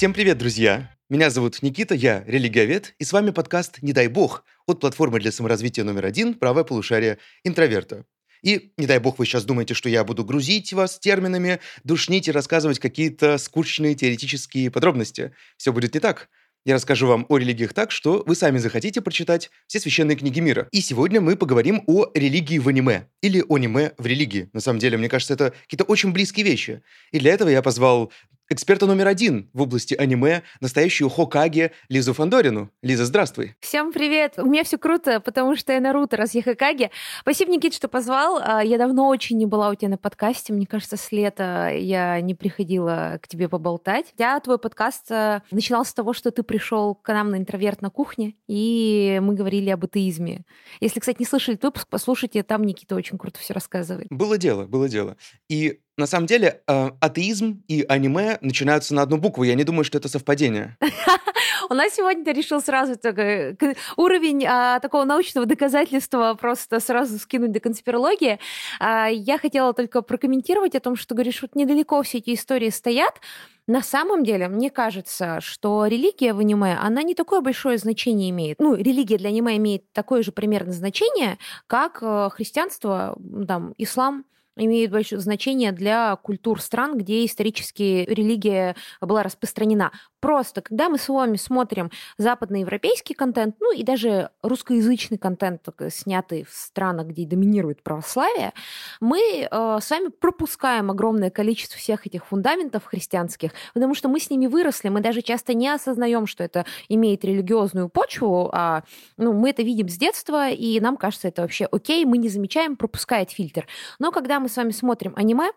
Всем привет, друзья! Меня зовут Никита, я религиовед, и с вами подкаст «Не дай бог» от платформы для саморазвития номер один «Правое полушарие интроверта». И, не дай бог, вы сейчас думаете, что я буду грузить вас терминами, душнить и рассказывать какие-то скучные теоретические подробности. Все будет не так. Я расскажу вам о религиях так, что вы сами захотите прочитать все священные книги мира. И сегодня мы поговорим о религии в аниме. Или аниме в религии. На самом деле, мне кажется, это какие-то очень близкие вещи. И для этого я позвал эксперта номер один в области аниме, настоящую Хокаге Лизу Фандорину. Лиза, здравствуй. Всем привет! У меня все круто, потому что я Наруто, раз я Хокаге. Спасибо, Никит, что позвал. А, я давно очень не была у тебя на подкасте. Мне кажется, с лета я не приходила к тебе поболтать. Я твой подкаст а, начинался с того, что ты пришел к нам на интроверт на кухне, и мы говорили об атеизме. Если, кстати, не слышали выпуск, послушайте, там Никита очень круто все рассказывает. Было дело, было дело. И на самом деле, э, атеизм и аниме начинаются на одну букву. Я не думаю, что это совпадение. У нас сегодня ты решил сразу такой, уровень а, такого научного доказательства просто сразу скинуть до конспирологии. А, я хотела только прокомментировать о том, что говоришь, вот недалеко все эти истории стоят. На самом деле, мне кажется, что религия в аниме, она не такое большое значение имеет. Ну, религия для аниме имеет такое же примерно значение, как э, христианство, там, ислам, имеют большое значение для культур стран, где исторически религия была распространена. Просто, когда мы с вами смотрим западноевропейский контент, ну и даже русскоязычный контент, снятый в странах, где доминирует православие, мы э, с вами пропускаем огромное количество всех этих фундаментов христианских, потому что мы с ними выросли, мы даже часто не осознаем, что это имеет религиозную почву, а ну, мы это видим с детства, и нам кажется это вообще окей, мы не замечаем, пропускает фильтр. Но когда мы с вами смотрим аниме,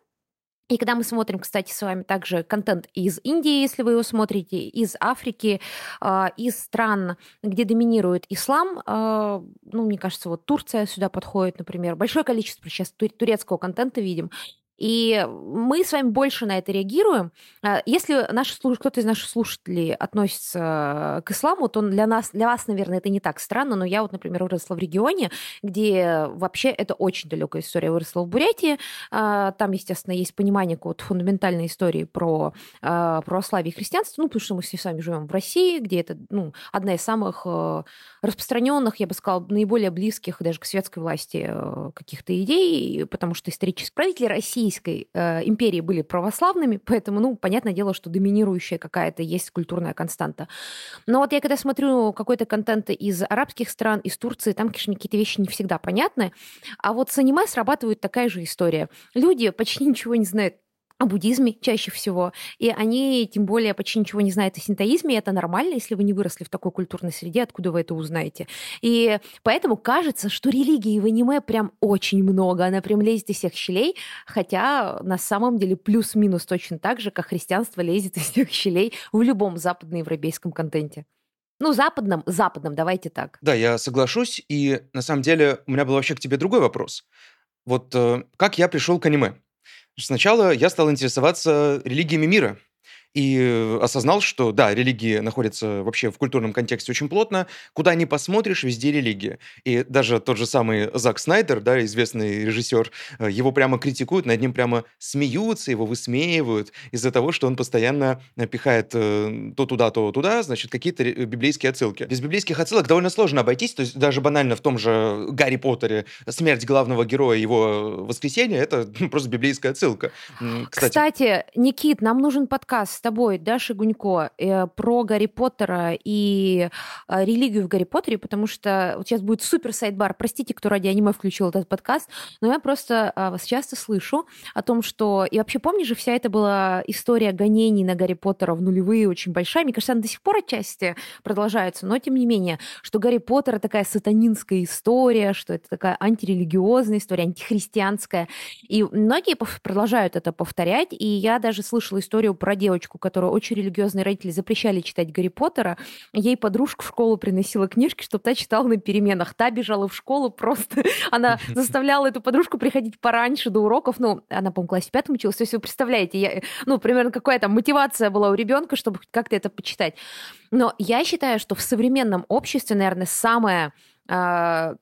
и когда мы смотрим, кстати, с вами также контент из Индии, если вы его смотрите, из Африки, а, из стран, где доминирует ислам, а, ну, мне кажется, вот Турция сюда подходит, например, большое количество сейчас турецкого контента видим, и мы с вами больше на это реагируем. А, если наш, кто-то из наших слушателей относится к исламу, то для нас, для вас, наверное, это не так странно, но я вот, например, выросла в регионе, где вообще это очень далекая история. Я выросла в Бурятии, а, там, естественно, есть понимание какой-то фундаментальной истории про а, православие и христианство, ну, потому что мы все с вами живем в России, где это ну, одна из самых распространенных, я бы сказала, наиболее близких даже к светской власти каких-то идей, потому что исторические правители России Российской э, империи были православными, поэтому, ну, понятное дело, что доминирующая какая-то есть культурная константа. Но вот я когда смотрю какой-то контент из арабских стран, из Турции, там, конечно, какие-то вещи не всегда понятны. А вот с аниме срабатывает такая же история. Люди почти ничего не знают о буддизме чаще всего. И они, тем более, почти ничего не знают о синтоизме, и это нормально, если вы не выросли в такой культурной среде, откуда вы это узнаете. И поэтому кажется, что религии в аниме прям очень много, она прям лезет из всех щелей, хотя на самом деле плюс-минус точно так же, как христианство лезет из всех щелей в любом западноевропейском контенте. Ну, западном, западном, давайте так. Да, я соглашусь, и на самом деле у меня был вообще к тебе другой вопрос. Вот э, как я пришел к аниме? Сначала я стал интересоваться религиями мира – и э, осознал, что да, религии находятся вообще в культурном контексте очень плотно. Куда ни посмотришь, везде религия. И даже тот же самый Зак Снайдер, да, известный режиссер, э, его прямо критикуют, над ним прямо смеются, его высмеивают из-за того, что он постоянно пихает э, то туда, то туда, значит, какие-то библейские отсылки. Без библейских отсылок довольно сложно обойтись, то есть даже банально в том же Гарри Поттере смерть главного героя, его воскресенье, это просто библейская отсылка. Кстати, Кстати Никит, нам нужен подкаст тобой, Даша Гунько, э, про Гарри Поттера и э, религию в Гарри Поттере, потому что вот сейчас будет супер сайдбар. Простите, кто ради аниме включил этот подкаст, но я просто э, вас часто слышу о том, что... И вообще, помнишь же, вся это была история гонений на Гарри Поттера в нулевые очень большая. Мне кажется, она до сих пор отчасти продолжается, но тем не менее, что Гарри Поттер такая сатанинская история, что это такая антирелигиозная история, антихристианская. И многие продолжают это повторять, и я даже слышала историю про девочку, девочку, которую очень религиозные родители запрещали читать Гарри Поттера, ей подружка в школу приносила книжки, чтобы та читала на переменах. Та бежала в школу просто. Она заставляла эту подружку приходить пораньше до уроков. Ну, она, по-моему, классе пятом училась. То есть вы представляете, я, ну, примерно какая там мотивация была у ребенка, чтобы как-то это почитать. Но я считаю, что в современном обществе, наверное, самое а,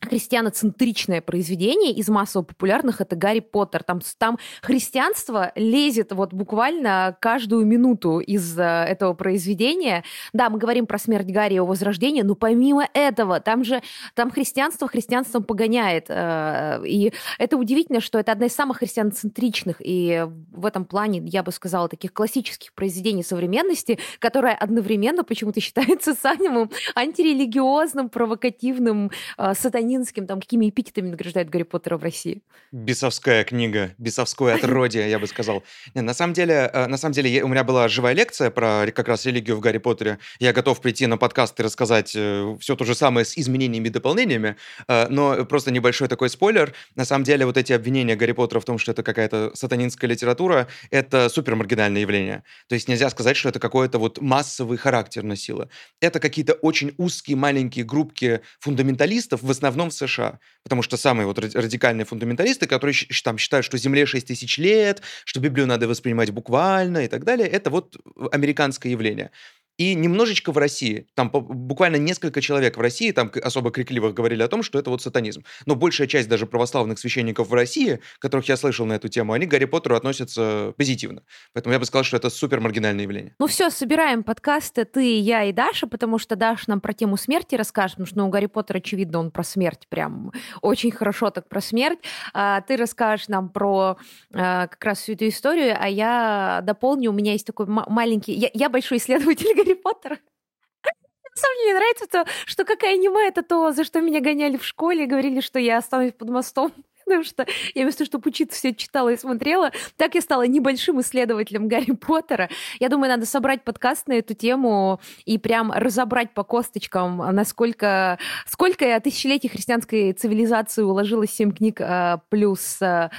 христианоцентричное произведение из массово популярных это Гарри Поттер. Там, там христианство лезет вот буквально каждую минуту из э, этого произведения. Да, мы говорим про смерть Гарри и его возрождение, но помимо этого, там же там христианство христианством погоняет. Э, и это удивительно, что это одна из самых христианоцентричных и в этом плане, я бы сказала, таких классических произведений современности, которая одновременно почему-то считается самым антирелигиозным, провокативным, э, сатанистским сатанинским, там, какими эпитетами награждают Гарри Поттера в России? Бесовская книга, бесовское отродье, я бы сказал. Не, на самом деле, э, на самом деле, у меня была живая лекция про как раз религию в Гарри Поттере. Я готов прийти на подкаст и рассказать э, все то же самое с изменениями и дополнениями, э, но просто небольшой такой спойлер. На самом деле, вот эти обвинения Гарри Поттера в том, что это какая-то сатанинская литература, это супер маргинальное явление. То есть нельзя сказать, что это какой-то вот массовый характер носило. Это какие-то очень узкие маленькие группки фундаменталистов, в основном основном в США. Потому что самые вот радикальные фундаменталисты, которые там считают, что Земле 6 тысяч лет, что Библию надо воспринимать буквально и так далее, это вот американское явление и немножечко в России. Там буквально несколько человек в России, там особо крикливых говорили о том, что это вот сатанизм. Но большая часть даже православных священников в России, которых я слышал на эту тему, они к Гарри Поттеру относятся позитивно. Поэтому я бы сказал, что это супер маргинальное явление. Ну все, собираем подкасты ты, я и Даша, потому что Даша нам про тему смерти расскажет, потому что ну, у Гарри Поттера, очевидно, он про смерть прям очень хорошо так про смерть. А, ты расскажешь нам про а, как раз всю эту историю, а я дополню, у меня есть такой маленький... Я, я большой исследователь Гарри Поттера. Самом деле нравится то, что какая аниме это то, за что меня гоняли в школе, говорили, что я останусь под мостом потому что я вместо того, чтобы учиться, все читала и смотрела. Так я стала небольшим исследователем Гарри Поттера. Я думаю, надо собрать подкаст на эту тему и прям разобрать по косточкам, насколько... Сколько тысячелетий христианской цивилизации уложилось семь книг а, плюс а,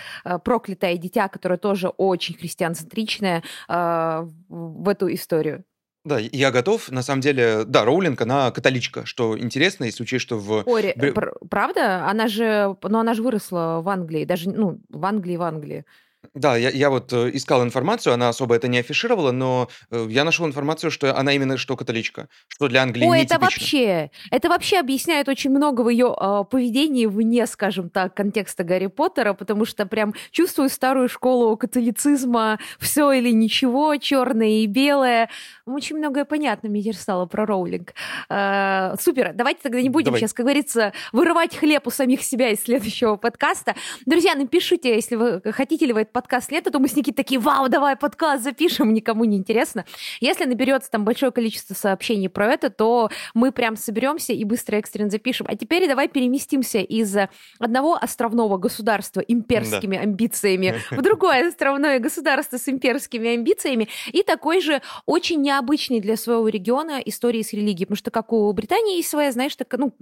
«Проклятое дитя», которое тоже очень христианцентричное а, в эту историю. Да, я готов. На самом деле, да, Роулинг, она католичка, что интересно, если учесть, что в... Ори, пр- правда? Она же, ну, она же выросла в Англии, даже, ну, в Англии, в Англии. Да, я, я вот э, искал информацию, она особо это не афишировала, но э, я нашел информацию, что она именно что католичка, что для Англии Ой, это вообще, это вообще объясняет очень много в ее э, поведении вне, скажем так, контекста Гарри Поттера, потому что прям чувствую старую школу католицизма, все или ничего, черное и белое. Очень многое понятно мне теперь стало про Роулинг. Э, супер, давайте тогда не будем Давай. сейчас, как говорится, вырывать хлеб у самих себя из следующего подкаста. Друзья, напишите, если вы хотите ли вы этот подкаст лето, то мы с Никитой такие, вау, давай подкаст запишем, никому не интересно. Если наберется там большое количество сообщений про это, то мы прям соберемся и быстро экстренно запишем. А теперь давай переместимся из одного островного государства имперскими да. амбициями в другое островное государство с имперскими амбициями и такой же очень необычный для своего региона истории с религией. Потому что как у Британии есть своя, знаешь, так, ну,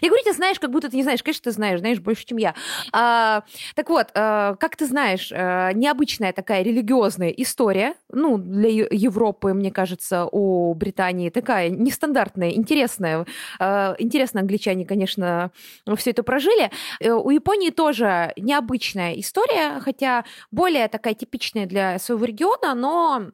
я говорю, ты знаешь, как будто ты не знаешь. Конечно, ты знаешь, знаешь больше, чем я. А, так вот, а, как ты знаешь, а, необычная такая религиозная история. Ну, для Европы, мне кажется, у Британии такая нестандартная, интересная. Э, интересно, англичане, конечно, все это прожили. Э, у Японии тоже необычная история, хотя более такая типичная для своего региона, но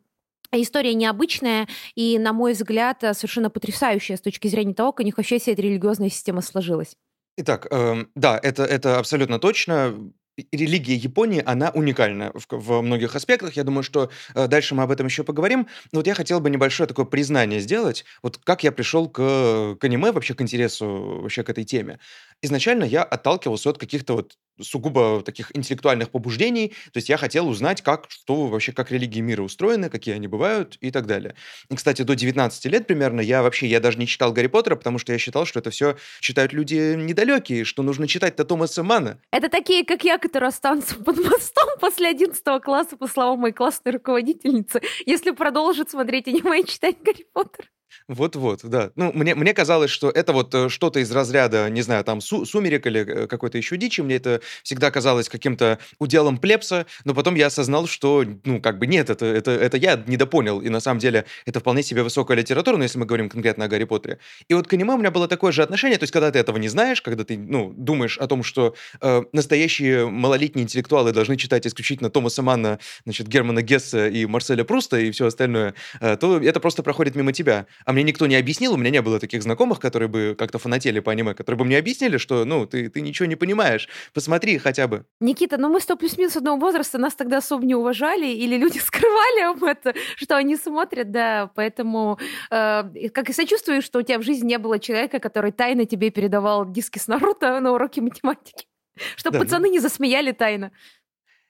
История необычная и, на мой взгляд, совершенно потрясающая с точки зрения того, как у них вообще вся эта религиозная система сложилась. Итак, э, да, это, это абсолютно точно религия Японии, она уникальна в, в многих аспектах. Я думаю, что э, дальше мы об этом еще поговорим. Но вот я хотел бы небольшое такое признание сделать. Вот как я пришел к, к аниме, вообще к интересу, вообще к этой теме. Изначально я отталкивался от каких-то вот сугубо таких интеллектуальных побуждений. То есть я хотел узнать, как, что вообще, как религии мира устроены, какие они бывают и так далее. И, кстати, до 19 лет примерно я вообще, я даже не читал Гарри Поттера, потому что я считал, что это все читают люди недалекие, что нужно читать-то Томаса Мана. Это такие, как я, которые останутся под мостом после 11 класса, по словам моей классной руководительницы, если продолжат смотреть аниме и читать Гарри Поттер. Вот-вот, да. Ну, мне, мне казалось, что это вот э, что-то из разряда, не знаю, там, су сумерек или э, какой-то еще дичи. Мне это всегда казалось каким-то уделом плепса, но потом я осознал, что, ну, как бы нет, это, это, это я недопонял, и на самом деле это вполне себе высокая литература, но если мы говорим конкретно о Гарри Поттере. И вот к аниме у меня было такое же отношение, то есть когда ты этого не знаешь, когда ты, ну, думаешь о том, что э, настоящие малолетние интеллектуалы должны читать исключительно Томаса Манна, значит, Германа Гесса и Марселя Пруста и все остальное, э, то это просто проходит мимо тебя. А мне никто не объяснил, у меня не было таких знакомых, которые бы как-то фанатели по аниме, которые бы мне объяснили, что, ну, ты, ты ничего не понимаешь, посмотри хотя бы. Никита, ну мы с тобой плюс-минус одного возраста, нас тогда особо не уважали, или люди скрывали об этом, что они смотрят, да, поэтому э, как и сочувствую, что у тебя в жизни не было человека, который тайно тебе передавал диски с Наруто на уроке математики. Чтобы да, пацаны ну... не засмеяли тайно.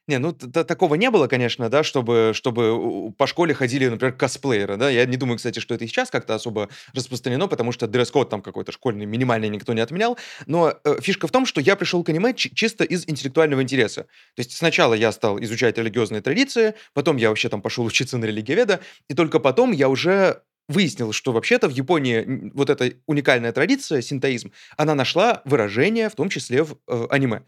Не, ну такого не было, конечно, да, чтобы, чтобы по школе ходили, например, косплееры, да. Я не думаю, кстати, что это и сейчас как-то особо распространено, потому что дресс-код там какой-то школьный, минимальный никто не отменял. Но э, фишка в том, что я пришел к аниме чисто из интеллектуального интереса. То есть сначала я стал изучать религиозные традиции, потом я вообще там пошел учиться на религиоведа, и только потом я уже выяснил, что вообще-то в Японии вот эта уникальная традиция, синтоизм, она нашла выражение в том числе в э, аниме.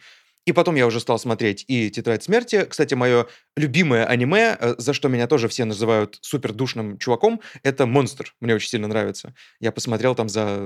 И потом я уже стал смотреть и «Тетрадь смерти». Кстати, мое любимое аниме, э, за что меня тоже все называют супердушным чуваком, это «Монстр». Мне очень сильно нравится. Я посмотрел там за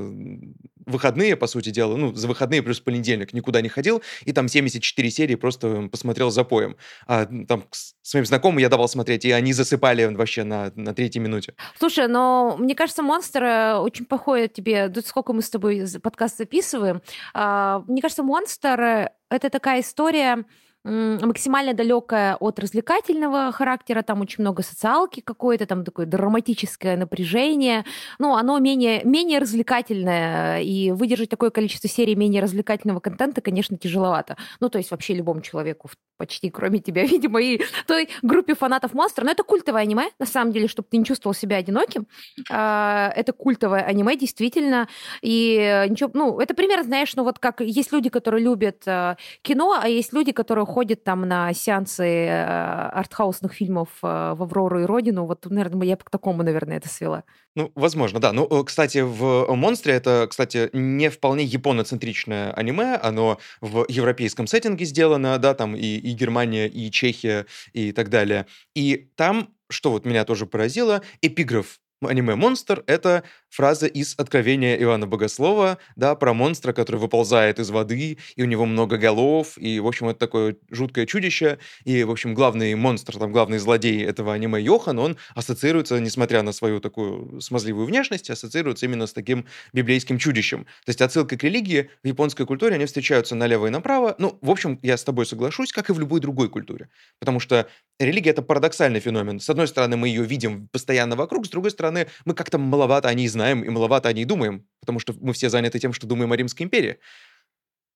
выходные, по сути дела, ну, за выходные плюс понедельник никуда не ходил, и там 74 серии просто посмотрел за поем. А там с моим знакомым я давал смотреть, и они засыпали вообще на, на третьей минуте. Слушай, но мне кажется, «Монстр» э, очень походит тебе, сколько мы с тобой подкаст записываем, а, мне кажется, «Монстр» э, это такая история, максимально далекая от развлекательного характера, там очень много социалки какой-то, там такое драматическое напряжение, ну, оно менее, менее развлекательное, и выдержать такое количество серий менее развлекательного контента, конечно, тяжеловато. Ну, то есть вообще любому человеку, почти кроме тебя, видимо, и той группе фанатов монстра, но это культовое аниме, на самом деле, чтобы ты не чувствовал себя одиноким. А, это культовое аниме, действительно, и ничего, ну, это пример, знаешь, ну, вот как есть люди, которые любят э, кино, а есть люди, которые ходит там на сеансы э, артхаусных фильмов э, в «Аврору» и «Родину», вот, наверное, я к такому, наверное, это свела. Ну, возможно, да. Ну, э, кстати, в «Монстре» это, кстати, не вполне японоцентричное аниме, оно в европейском сеттинге сделано, да, там и, и Германия, и Чехия, и так далее. И там, что вот меня тоже поразило, эпиграф аниме «Монстр» — это фраза из «Откровения Ивана Богослова», да, про монстра, который выползает из воды, и у него много голов, и, в общем, это такое жуткое чудище, и, в общем, главный монстр, там, главный злодей этого аниме Йохан, он ассоциируется, несмотря на свою такую смазливую внешность, ассоциируется именно с таким библейским чудищем. То есть отсылка к религии в японской культуре, они встречаются налево и направо. Ну, в общем, я с тобой соглашусь, как и в любой другой культуре. Потому что религия — это парадоксальный феномен. С одной стороны, мы ее видим постоянно вокруг, с другой стороны, мы как-то маловато о ней знаем и маловато о ней думаем, потому что мы все заняты тем, что думаем о Римской империи.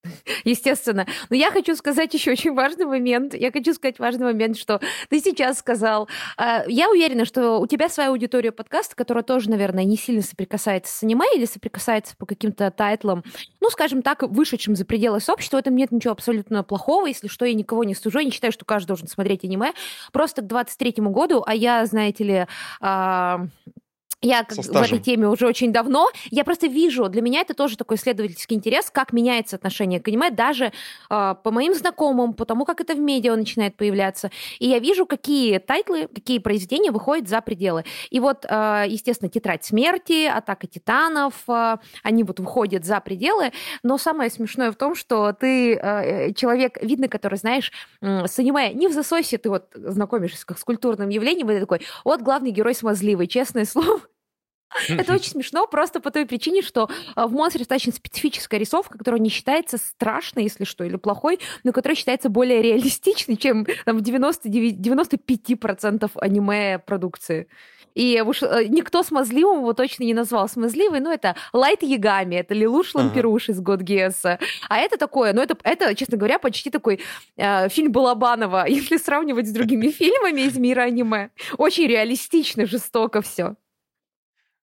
Естественно. Но я хочу сказать еще очень важный момент. Я хочу сказать важный момент, что ты сейчас сказал. А, я уверена, что у тебя своя аудитория подкаста, которая тоже, наверное, не сильно соприкасается с аниме или соприкасается по каким-то тайтлам, ну, скажем так, вышедшим за пределы сообщества. В этом нет ничего абсолютно плохого. Если что, я никого не стужу. Я не считаю, что каждый должен смотреть аниме. Просто к 23 году, а я, знаете ли, а, я как, в этой теме уже очень давно. Я просто вижу, для меня это тоже такой исследовательский интерес, как меняется отношение к аниме, даже э, по моим знакомым, по тому, как это в медиа начинает появляться. И я вижу, какие тайтлы, какие произведения выходят за пределы. И вот, э, естественно, «Тетрадь смерти», «Атака титанов», э, они вот выходят за пределы. Но самое смешное в том, что ты э, человек, видно, который, знаешь, э, с аниме не в засосе, ты вот знакомишься с культурным явлением, и ты такой, вот главный герой смазливый, честное слово. Это очень смешно, просто по той причине, что а, в монстре достаточно специфическая рисовка, которая не считается страшной, если что, или плохой, но которая считается более реалистичной, чем там, в 99, 95% аниме-продукции. И уж э, никто смазливым его точно не назвал смазливый, но это Лайт Ягами, это Лилуш Лампируш ага. из God Geass. А это такое, ну это, это, честно говоря, почти такой э, фильм Балабанова, если сравнивать с другими фильмами из мира аниме. Очень реалистично, жестоко все.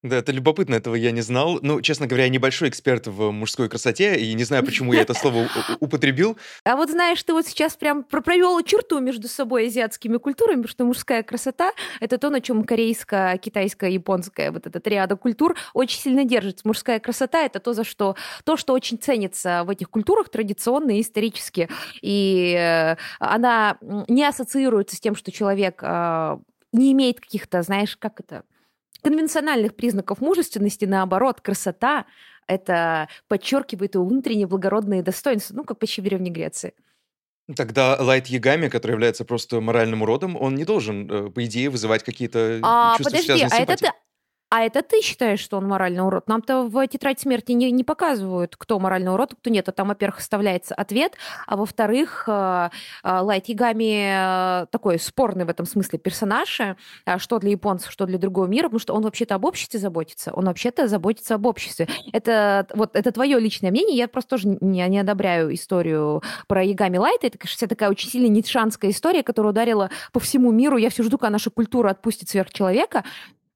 Да, это любопытно, этого я не знал. Ну, честно говоря, я небольшой эксперт в мужской красоте, и не знаю, почему я это слово употребил. А вот знаешь, ты вот сейчас прям провел черту между собой азиатскими культурами, что мужская красота — это то, на чем корейская, китайская, японская, вот эта триада культур очень сильно держится. Мужская красота — это то, за что, то, что очень ценится в этих культурах традиционно и исторически. И э, она не ассоциируется с тем, что человек а, не имеет каких-то, знаешь, как это конвенциональных признаков мужественности, наоборот, красота — это подчеркивает его внутренние благородные достоинства, ну, как почти в Древней Греции. Тогда Лайт Ягами, который является просто моральным уродом, он не должен, э, по идее, вызывать какие-то а, чувства, подожди, а это А это ты считаешь, что он моральный урод? Нам-то в «Тетрадь смерти» не, не показывают, кто моральный урод, кто нет. А там, во-первых, оставляется ответ, а во-вторых, э, э, Лайт Ягами э, такой спорный в этом смысле персонаж, что для японцев, что для другого мира, потому что он вообще-то об обществе заботится, он вообще-то заботится об обществе. Это, вот, это твое личное мнение, я просто тоже не, не одобряю историю про Ягами Лайта. Это, конечно, такая очень сильно нитшанская история, которая ударила по всему миру. Я все жду, когда наша культура отпустит сверхчеловека.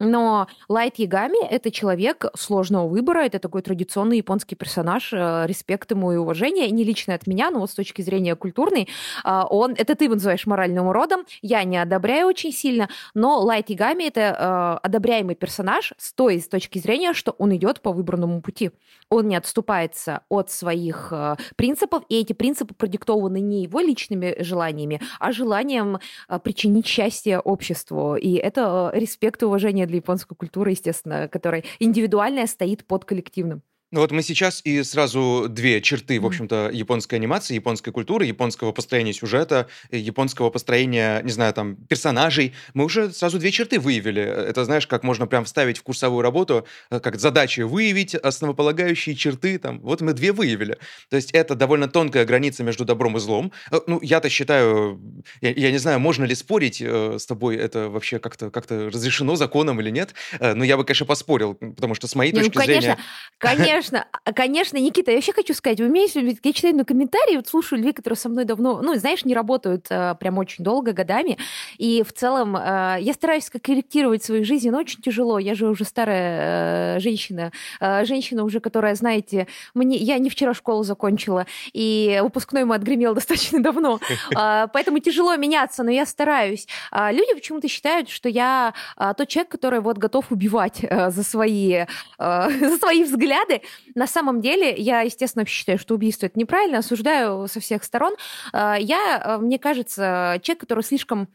Но Лайт Ягами — это человек сложного выбора, это такой традиционный японский персонаж, э, респект ему и уважение, не лично от меня, но вот с точки зрения культурной, э, он, это ты его называешь моральным уродом, я не одобряю очень сильно, но Лайт Ягами — это э, одобряемый персонаж с той с точки зрения, что он идет по выбранному пути. Он не отступается от своих принципов, и эти принципы продиктованы не его личными желаниями, а желанием причинить счастье обществу. И это респект и уважение для японской культуры, естественно, которая индивидуальная стоит под коллективным. Ну вот мы сейчас и сразу две черты, в общем-то, японской анимации, японской культуры, японского построения сюжета, э, японского построения, не знаю, там, персонажей. Мы уже сразу две черты выявили. Это, знаешь, как можно прям вставить в курсовую работу, э, как задача выявить основополагающие черты, там, вот мы две выявили. То есть это довольно тонкая граница между добром и злом. Э, ну, я-то считаю, я, я не знаю, можно ли спорить э, с тобой, это вообще как-то как разрешено законом или нет, но я бы, конечно, поспорил, потому что с моей не, ну, точки ну, конечно, зрения... Конечно, Конечно, а, конечно, Никита, я вообще хочу сказать, у меня есть, я читаю на комментарии, вот слушаю людей, которые со мной давно, ну, знаешь, не работают а, прям очень долго, годами, и в целом а, я стараюсь как корректировать свою жизнь, но очень тяжело, я же уже старая а, женщина, а, женщина уже, которая, знаете, мне, я не вчера школу закончила, и выпускной мой отгремел достаточно давно, а, поэтому тяжело меняться, но я стараюсь. А, люди почему-то считают, что я а, тот человек, который вот готов убивать а, за свои, а, за свои взгляды, на самом деле, я, естественно, считаю, что убийство это неправильно, осуждаю со всех сторон. А, я, а, мне кажется, человек, который слишком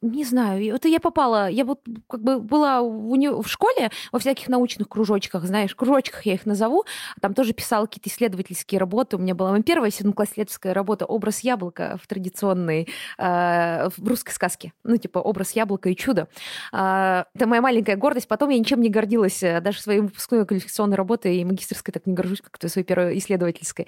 не знаю, это я попала, я вот как бы была в, уни... в школе во всяких научных кружочках, знаешь, кружочках я их назову, там тоже писала какие-то исследовательские работы, у меня была моя первая седьмоклассницкая работа «Образ яблока» в традиционной, э, в русской сказке, ну, типа «Образ яблока и чудо». Э, это моя маленькая гордость, потом я ничем не гордилась, э, даже своей выпускной квалификационной работой и магистрской так не горжусь, как то своей первой исследовательской.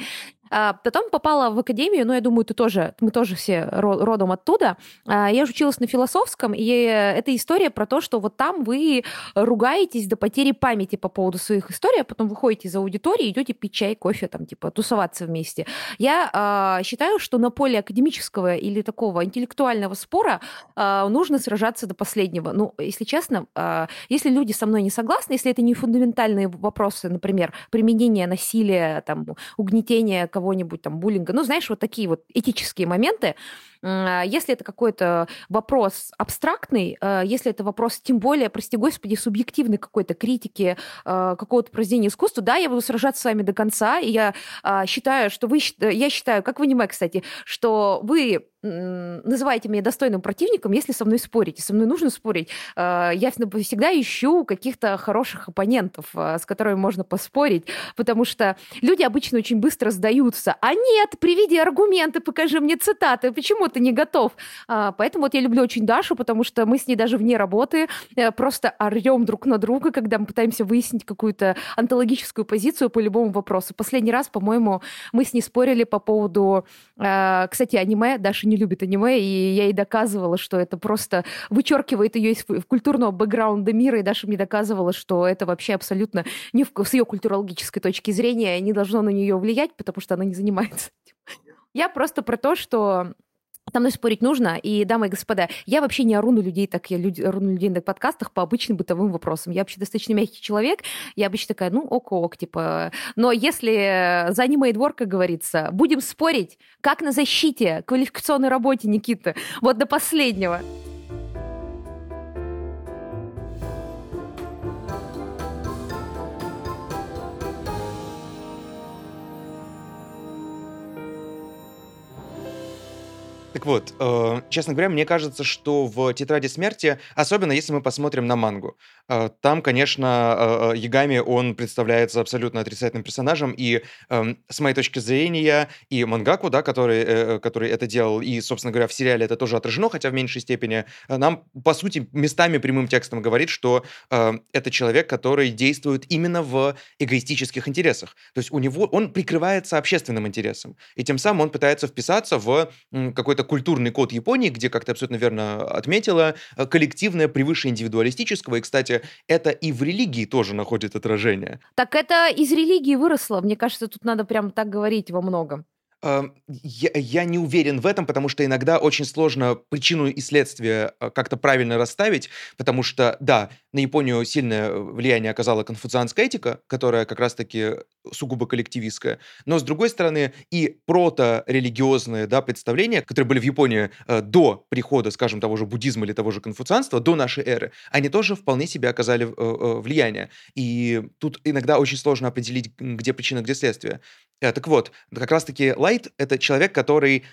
А потом попала в академию, ну, я думаю, ты тоже, мы тоже все родом оттуда. А, я же училась на философском, и это история про то, что вот там вы ругаетесь до потери памяти по поводу своих историй, а потом выходите из аудитории, идете пить чай, кофе, там, типа, тусоваться вместе. Я э, считаю, что на поле академического или такого интеллектуального спора э, нужно сражаться до последнего. Ну, если честно, э, если люди со мной не согласны, если это не фундаментальные вопросы, например, применение насилия, там, угнетение кого-нибудь, там, буллинга, ну, знаешь, вот такие вот этические моменты, если это какой-то вопрос абстрактный, а, если это вопрос, тем более, прости господи, субъективной какой-то критики а, какого-то произведения искусства, да, я буду сражаться с вами до конца, и я считаю, что вы, я считаю, как в аниме, кстати, что вы называете меня достойным противником, если со мной спорите. Со мной нужно спорить. А, я всегда ищу каких-то хороших оппонентов, а, с которыми можно поспорить, потому что люди обычно очень быстро сдаются. А нет, приведи аргументы, покажи мне цитаты, почему ты не готов? А, поэтому вот я люблю очень Дашу, потому что мы с ней даже вне работы э, просто орем друг на друга, когда мы пытаемся выяснить какую-то антологическую позицию по любому вопросу. Последний раз, по-моему, мы с ней спорили по поводу, кстати, аниме. Даша не любит аниме, и я ей доказывала, что это просто вычеркивает ее из культурного бэкграунда мира, и Даша мне доказывала, что это вообще абсолютно не в, с ее культурологической точки зрения не должно на нее влиять, потому что она не занимается Я просто про то, что со мной спорить нужно. И, дамы и господа, я вообще не ору на людей, так я люди, ору на людей на подкастах по обычным бытовым вопросам. Я вообще достаточно мягкий человек. Я обычно такая, ну, ок-ок, типа. Но если за аниме двор, как говорится, будем спорить, как на защите, квалификационной работе, Никита, вот до последнего. Так вот, э, честно говоря, мне кажется, что в «Тетради смерти», особенно если мы посмотрим на мангу, э, там, конечно, э, Ягами, он представляется абсолютно отрицательным персонажем, и эм, с моей точки зрения, и Мангаку, да, который, который это делал, и, собственно говоря, в сериале это тоже отражено, хотя в меньшей степени, нам, по сути, местами прямым текстом говорит, что это человек, который действует именно в эгоистических интересах. То есть у него, он прикрывается общественным интересом, и тем самым он пытается вписаться в какой-то это культурный код Японии, где, как ты абсолютно верно отметила, э, коллективное превыше индивидуалистического. И, кстати, это и в религии тоже находит отражение. Так это из религии выросло. Мне кажется, тут надо прям так говорить во многом. Я, я не уверен в этом, потому что иногда очень сложно причину и следствие э, как-то правильно расставить, потому что, да, на Японию сильное влияние оказала конфуцианская этика, которая как раз-таки сугубо коллективистская, но, с другой стороны, и прото-религиозные да, представления, которые были в Японии э, до прихода, скажем, того же буддизма или того же конфуцианства, до нашей эры, они тоже вполне себе оказали э, э, влияние. И тут иногда очень сложно определить, где причина, где следствие. Э, так вот, как раз-таки Лайт — это человек, который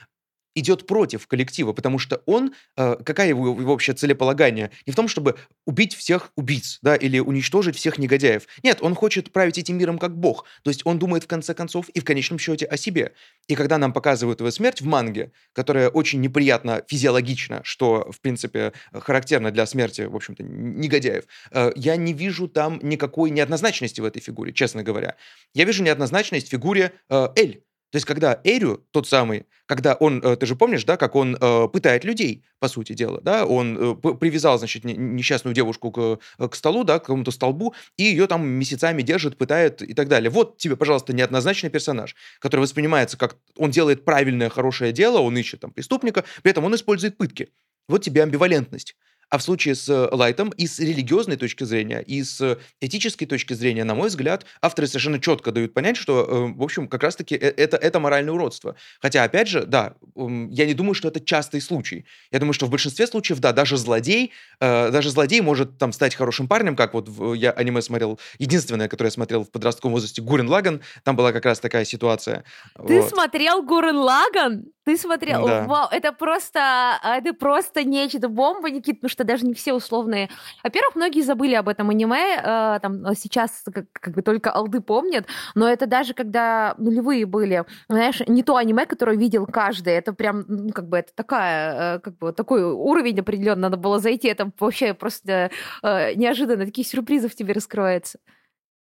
идет против коллектива, потому что он, э, какая его, его вообще целеполагание? Не в том, чтобы убить всех убийц, да, или уничтожить всех негодяев. Нет, он хочет править этим миром как бог. То есть он думает в конце концов и в конечном счете о себе. И когда нам показывают его смерть в манге, которая очень неприятно физиологично, что, в принципе, характерно для смерти, в общем-то, негодяев, э, я не вижу там никакой неоднозначности в этой фигуре, честно говоря. Я вижу неоднозначность в фигуре э, Эль, то есть, когда Эрю, тот самый, когда он, э, ты же помнишь, да, как он э, пытает людей, по сути дела, да, он э, привязал, значит, несчастную девушку к, к столу, да, к какому-то столбу, и ее там месяцами держит, пытает и так далее. Вот тебе, пожалуйста, неоднозначный персонаж, который воспринимается как он делает правильное, хорошее дело, он ищет там преступника, при этом он использует пытки. Вот тебе амбивалентность. А в случае с э, Лайтом и с религиозной точки зрения, и с этической точки зрения, на мой взгляд, авторы совершенно четко дают понять, что, э, в общем, как раз-таки э, это, это моральное уродство. Хотя, опять же, да, я не думаю, что это частый случай. Я думаю, что в большинстве случаев, да, даже злодей, даже злодей может там стать хорошим парнем, как вот я аниме смотрел, единственное, которое я смотрел в подростковом возрасте, Гурен Лаган, там была как раз такая ситуация. Ты вот. смотрел Гурен Лаган? Ты смотрел? Да. Вау, это просто, а, это просто нечто, бомба, Никит, ну что даже не все условные. Во-первых, многие забыли об этом аниме, э, там а сейчас как, как бы только алды помнят, но это даже когда нулевые были, знаешь, не то аниме, которое видел каждый, это прям, ну, как бы, это такая, э, как бы, такой уровень определенно надо было зайти, это вообще просто э, неожиданно, такие сюрпризы в тебе раскроются.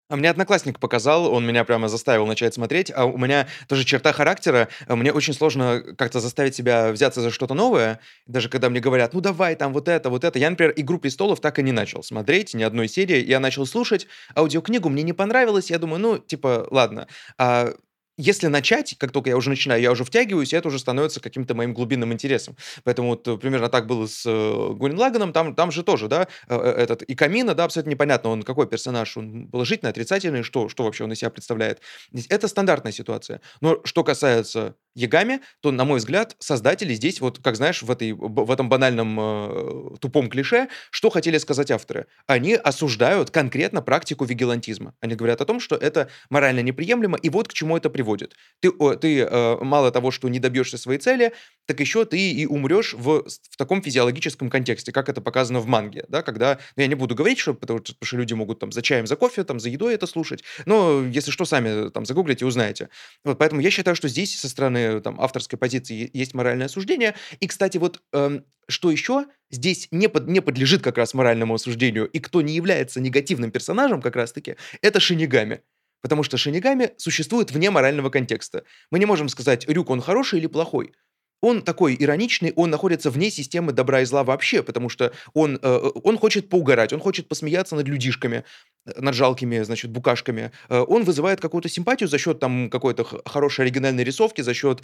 А мне одноклассник показал, он меня прямо заставил начать смотреть, а у меня тоже черта характера, а мне очень сложно как-то заставить себя взяться за что-то новое, даже когда мне говорят, ну давай, там вот это, вот это. Я, например, «Игру престолов» так и не начал смотреть, ни одной серии. Я начал слушать аудиокнигу, мне не понравилось, я думаю, ну, типа, ладно. А если начать, как только я уже начинаю, я уже втягиваюсь, и это уже становится каким-то моим глубинным интересом. Поэтому вот э, примерно так было с э, Гурен там, там же тоже, да, э, этот и Камина, да, абсолютно непонятно, он какой персонаж, он положительный, отрицательный, что, что вообще он из себя представляет. Это стандартная ситуация. Но что касается Ягами, то, на мой взгляд, создатели здесь, вот как знаешь, в, этой, в этом банальном э, тупом клише, что хотели сказать авторы? Они осуждают конкретно практику вигилантизма. Они говорят о том, что это морально неприемлемо, и вот к чему это приводит. Ты, ты э, мало того, что не добьешься своей цели, так еще ты и умрешь в, в таком физиологическом контексте, как это показано в манге, да, когда, ну, я не буду говорить, что, потому, потому что люди могут там за чаем, за кофе, там, за едой это слушать, но если что, сами там загуглите и узнаете. Вот, поэтому я считаю, что здесь со стороны там, авторской позиции есть моральное осуждение. И, кстати, вот эм, что еще здесь не, под, не подлежит как раз моральному осуждению, и кто не является негативным персонажем как раз-таки, это Шинигами. Потому что Шинигами существует вне морального контекста. Мы не можем сказать, Рюк, он хороший или плохой. Он такой ироничный, он находится вне системы добра и зла вообще, потому что он, э, э он хочет поугарать, он хочет посмеяться над людишками, над жалкими, значит, букашками, э, он вызывает какую-то симпатию за счет там какой-то хорошей оригинальной рисовки, за счет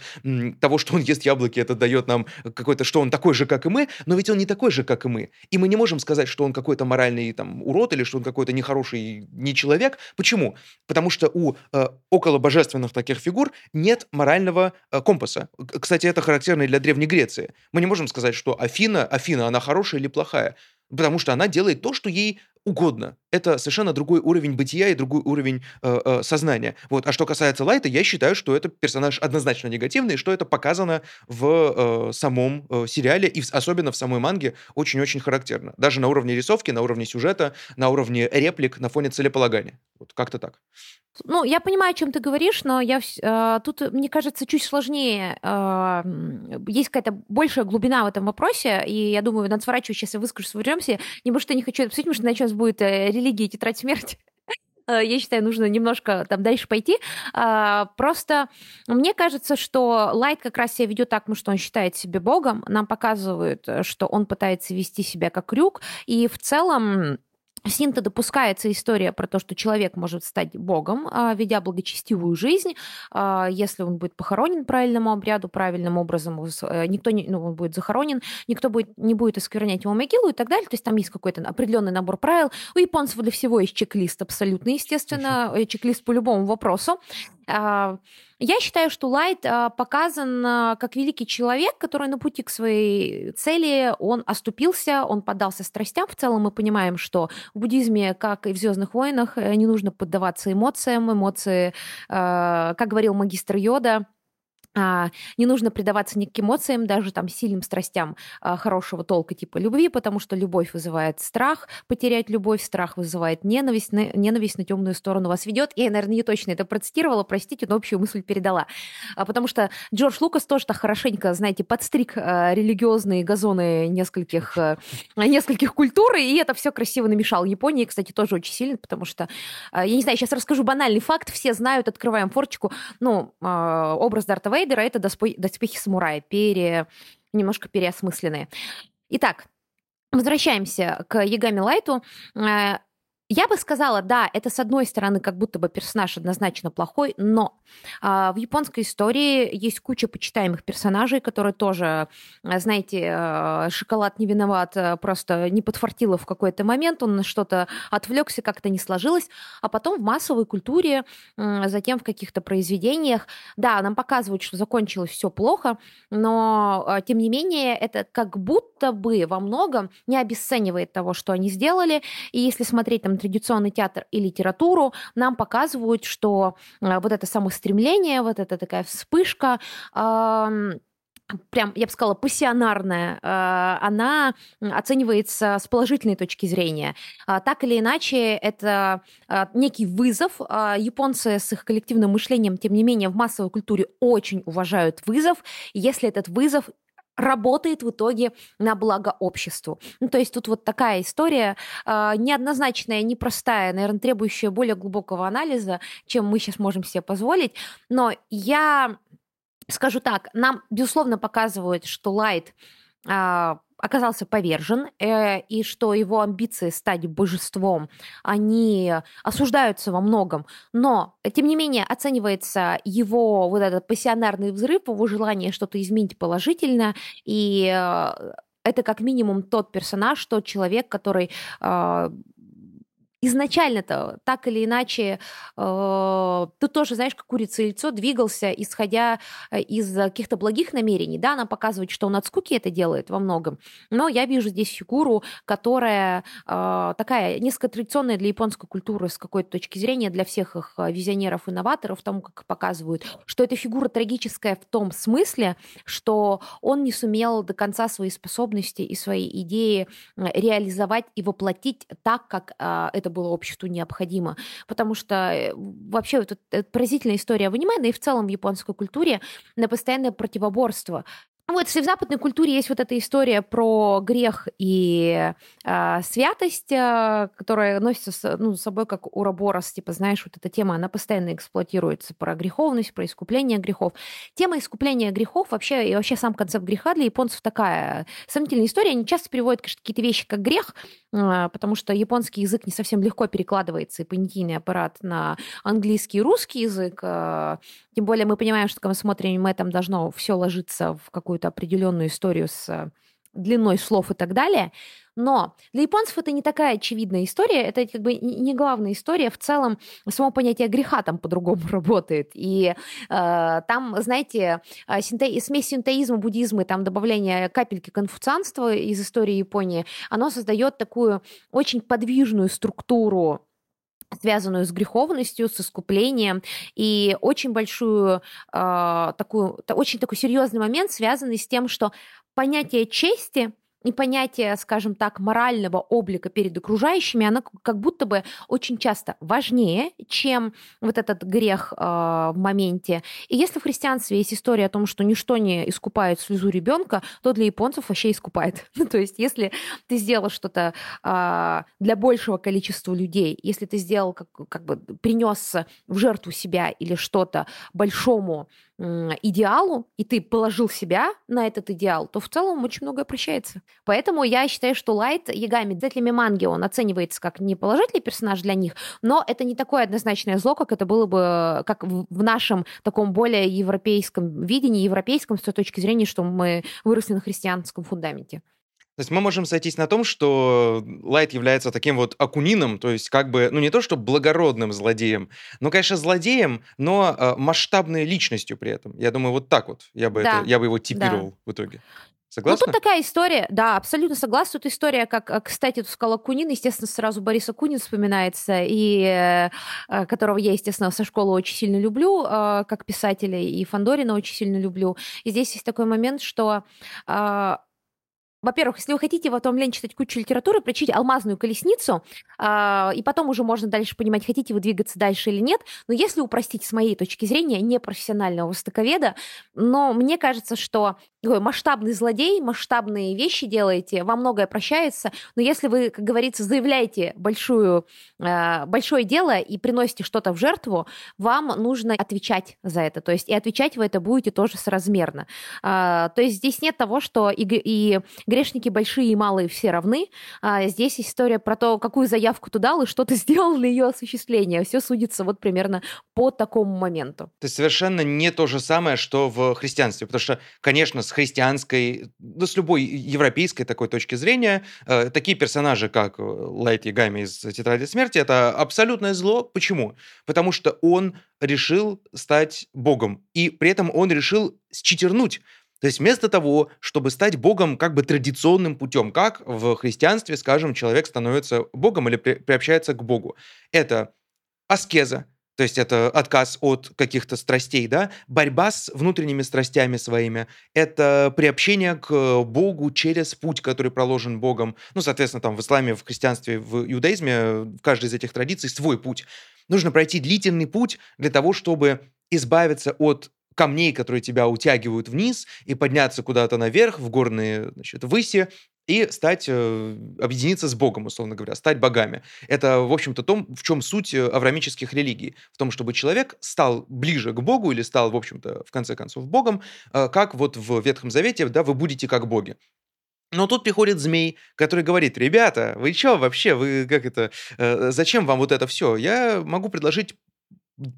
того, что он ест яблоки, это дает нам какой-то, что он такой же, как и мы, но ведь он не такой же, как и мы. И мы не можем сказать, что он какой-то моральный там урод или что он какой-то нехороший не человек. Почему? Потому что у э, около божественных таких фигур нет морального э, компаса. Кстати, это характерно и для Древней Греции. Мы не можем сказать, что Афина, Афина, она хорошая или плохая. потому что она делает то, что ей угодно. Это совершенно другой уровень бытия и другой уровень э, э, сознания. Вот. А что касается Лайта, я считаю, что это персонаж однозначно негативный, что это показано в э, самом э, сериале и в, особенно в самой манге очень-очень характерно. Даже на уровне рисовки, на уровне сюжета, на уровне реплик, на фоне целеполагания. Вот как-то так. Ну, я понимаю, о чем ты говоришь, но я э, тут, мне кажется, чуть сложнее. Э, есть какая-то большая глубина в этом вопросе, и я думаю, надо сворачивать, сейчас я выскажу версию. Не потому что я не хочу это обсудить, потому что начнется будет э, религия и тетрадь смерти. Э, я считаю, нужно немножко там дальше пойти. А, просто мне кажется, что Лайт как раз себя ведет так, что он считает себя богом. Нам показывают, э, что он пытается вести себя как крюк. И в целом с ним-то допускается история про то, что человек может стать богом, а, ведя благочестивую жизнь, а, если он будет похоронен правильному обряду, правильным образом, э, никто не, ну, он будет захоронен, никто будет, не будет осквернять его могилу и так далее. То есть там есть какой-то определенный набор правил. У японцев для всего есть чек-лист абсолютно, естественно, э, чек-лист по любому вопросу. А, я считаю, что Лайт а, показан а, как великий человек, который на пути к своей цели, он оступился, он поддался страстям. В целом мы понимаем, что в буддизме, как и в «Звездных войнах», э, не нужно поддаваться эмоциям. Эмоции, как говорил магистр Йода, а, не нужно предаваться никаким эмоциям, даже там сильным страстям а, хорошего толка типа любви, потому что любовь вызывает страх, потерять любовь, страх вызывает ненависть, на, ненависть на темную сторону вас ведет. Я, наверное, не точно это процитировала, простите, но общую мысль передала. А, потому что Джордж Лукас тоже так хорошенько, знаете, подстриг а, религиозные газоны нескольких, а, нескольких культур, и это все красиво намешал. Японии, кстати, тоже очень сильно, потому что, а, я не знаю, сейчас расскажу банальный факт, все знают, открываем форточку, ну, а, образ Дарта Вейдера Рейдера это доспехи самурая, пере... немножко переосмысленные. Итак, Возвращаемся к Ягами Лайту. Я бы сказала, да, это с одной стороны как будто бы персонаж однозначно плохой, но э, в японской истории есть куча почитаемых персонажей, которые тоже, а, знаете, э, шоколад не виноват, просто не подфартило в какой-то момент, он что-то отвлекся, как-то не сложилось, а потом в массовой культуре, э, затем в каких-то произведениях, да, нам показывают, что закончилось все плохо, но э, тем не менее это как будто бы во многом не обесценивает того, что они сделали, и если смотреть там традиционный театр и литературу, нам показывают, что э, вот это самостремление, вот эта такая вспышка, прям, я бы сказала, пассионарная, э, она оценивается с положительной точки зрения. А, так или иначе, это э, некий вызов. А, японцы с их коллективным мышлением, тем не менее, в массовой культуре очень уважают вызов. если этот вызов работает в итоге на благо обществу. Ну, то есть тут вот такая история э, неоднозначная, непростая, наверное, требующая более глубокого анализа, чем мы сейчас можем себе позволить. Но я скажу так, нам, безусловно, показывают, что Лайт э, оказался повержен, э, и что его амбиции стать божеством, они осуждаются во многом, но, тем не менее, оценивается его вот этот пассионарный взрыв, его желание что-то изменить положительно, и э, это как минимум тот персонаж, тот человек, который э, изначально-то так или иначе э, ты тоже, знаешь, как курица и яйцо двигался, исходя э, из каких-то благих намерений. Да, она показывает, что он от скуки это делает во многом, но я вижу здесь фигуру, которая э, такая несколько традиционная для японской культуры с какой-то точки зрения, для всех их э, визионеров-инноваторов, тому, как показывают, что эта фигура трагическая в том смысле, что он не сумел до конца свои способности и свои идеи реализовать и воплотить так, как э, это было обществу необходимо. Потому что э, вообще вот эта поразительная история в аниме, да и в целом в японской культуре на постоянное противоборство вот, если в западной культуре есть вот эта история про грех и э, святость, э, которая носится с, ну, с собой как уроборос, типа, знаешь, вот эта тема, она постоянно эксплуатируется про греховность, про искупление грехов. Тема искупления грехов вообще, и вообще сам концепт греха для японцев такая сомнительная история. Они часто переводят, конечно, какие-то вещи как грех, э, потому что японский язык не совсем легко перекладывается, и понятийный аппарат на английский и русский язык. Э, тем более мы понимаем, что смотрим, мы там должно все ложиться в какую какую-то определенную историю с длиной слов и так далее. Но для японцев это не такая очевидная история, это как бы не главная история. В целом само понятие греха там по-другому работает. И э, там, знаете, э, синте... смесь синтеизма, буддизма там добавление капельки конфуцианства из истории Японии, оно создает такую очень подвижную структуру связанную с греховностью, с искуплением, и очень большую э, такую, очень такой серьезный момент, связанный с тем, что понятие чести – и понятие, скажем так, морального облика перед окружающими, оно как будто бы очень часто важнее, чем вот этот грех э, в моменте. И если в христианстве есть история о том, что ничто не искупает слезу ребенка, то для японцев вообще искупает. Ну, то есть если ты сделал что-то э, для большего количества людей, если ты сделал, как бы принес в жертву себя или что-то большому идеалу, и ты положил себя на этот идеал, то в целом очень многое прощается. Поэтому я считаю, что Лайт Ягами, зрителями манги, он оценивается как не положительный персонаж для них, но это не такое однозначное зло, как это было бы, как в нашем таком более европейском видении, европейском с той точки зрения, что мы выросли на христианском фундаменте. То есть мы можем сойтись на том, что Лайт является таким вот акунином, то есть как бы, ну не то что благородным злодеем, но, конечно, злодеем, но э, масштабной личностью при этом. Я думаю, вот так вот я бы, да. это, я бы его типировал да. в итоге. Согласна? Ну, тут такая история, да, абсолютно согласна. Тут история, как, э, кстати, тут сказала Кунин, естественно, сразу Бориса Кунин вспоминается, и э, э, которого я, естественно, со школы очень сильно люблю, как писателя, и Фандорина очень сильно люблю. И здесь есть такой момент, что во-первых, если вы хотите в этом лень читать кучу литературы, прочтите «Алмазную колесницу», э, и потом уже можно дальше понимать, хотите вы двигаться дальше или нет. Но если упростить с моей точки зрения, непрофессионального востоковеда, но мне кажется, что такой масштабный злодей, масштабные вещи делаете, вам многое прощается, но если вы, как говорится, заявляете большую, э, большое дело и приносите что-то в жертву, вам нужно отвечать за это, то есть и отвечать вы это будете тоже соразмерно. Э, то есть здесь нет того, что и, и грешники большие и малые все равны, а здесь история про то, какую заявку ты дал и что ты сделал для ее осуществления. Все судится вот примерно по такому моменту. То есть совершенно не то же самое, что в христианстве, потому что, конечно, с христианской, да с любой европейской такой точки зрения, э, такие персонажи, как э, Лайт Ягами из «Тетради смерти», это абсолютное зло. Почему? Потому что он решил стать богом, и при этом он решил считернуть. То есть вместо того, чтобы стать богом как бы традиционным путем, как в христианстве, скажем, человек становится богом или при, приобщается к богу, это аскеза, то есть это отказ от каких-то страстей, да, борьба с внутренними страстями своими, это приобщение к Богу через путь, который проложен Богом. Ну, соответственно, там в исламе, в христианстве, в иудаизме, в каждой из этих традиций свой путь. Нужно пройти длительный путь для того, чтобы избавиться от камней, которые тебя утягивают вниз, и подняться куда-то наверх, в горные значит, выси, и стать, э, объединиться с Богом, условно говоря, стать богами. Это, в общем-то, то, в чем суть э, авраамических религий. В том, чтобы человек стал ближе к Богу или стал, в общем-то, в конце концов, Богом, э, как вот в Ветхом Завете, да, вы будете как боги. Но тут приходит змей, который говорит, ребята, вы что вообще, вы как это, зачем вам вот это все? Я могу предложить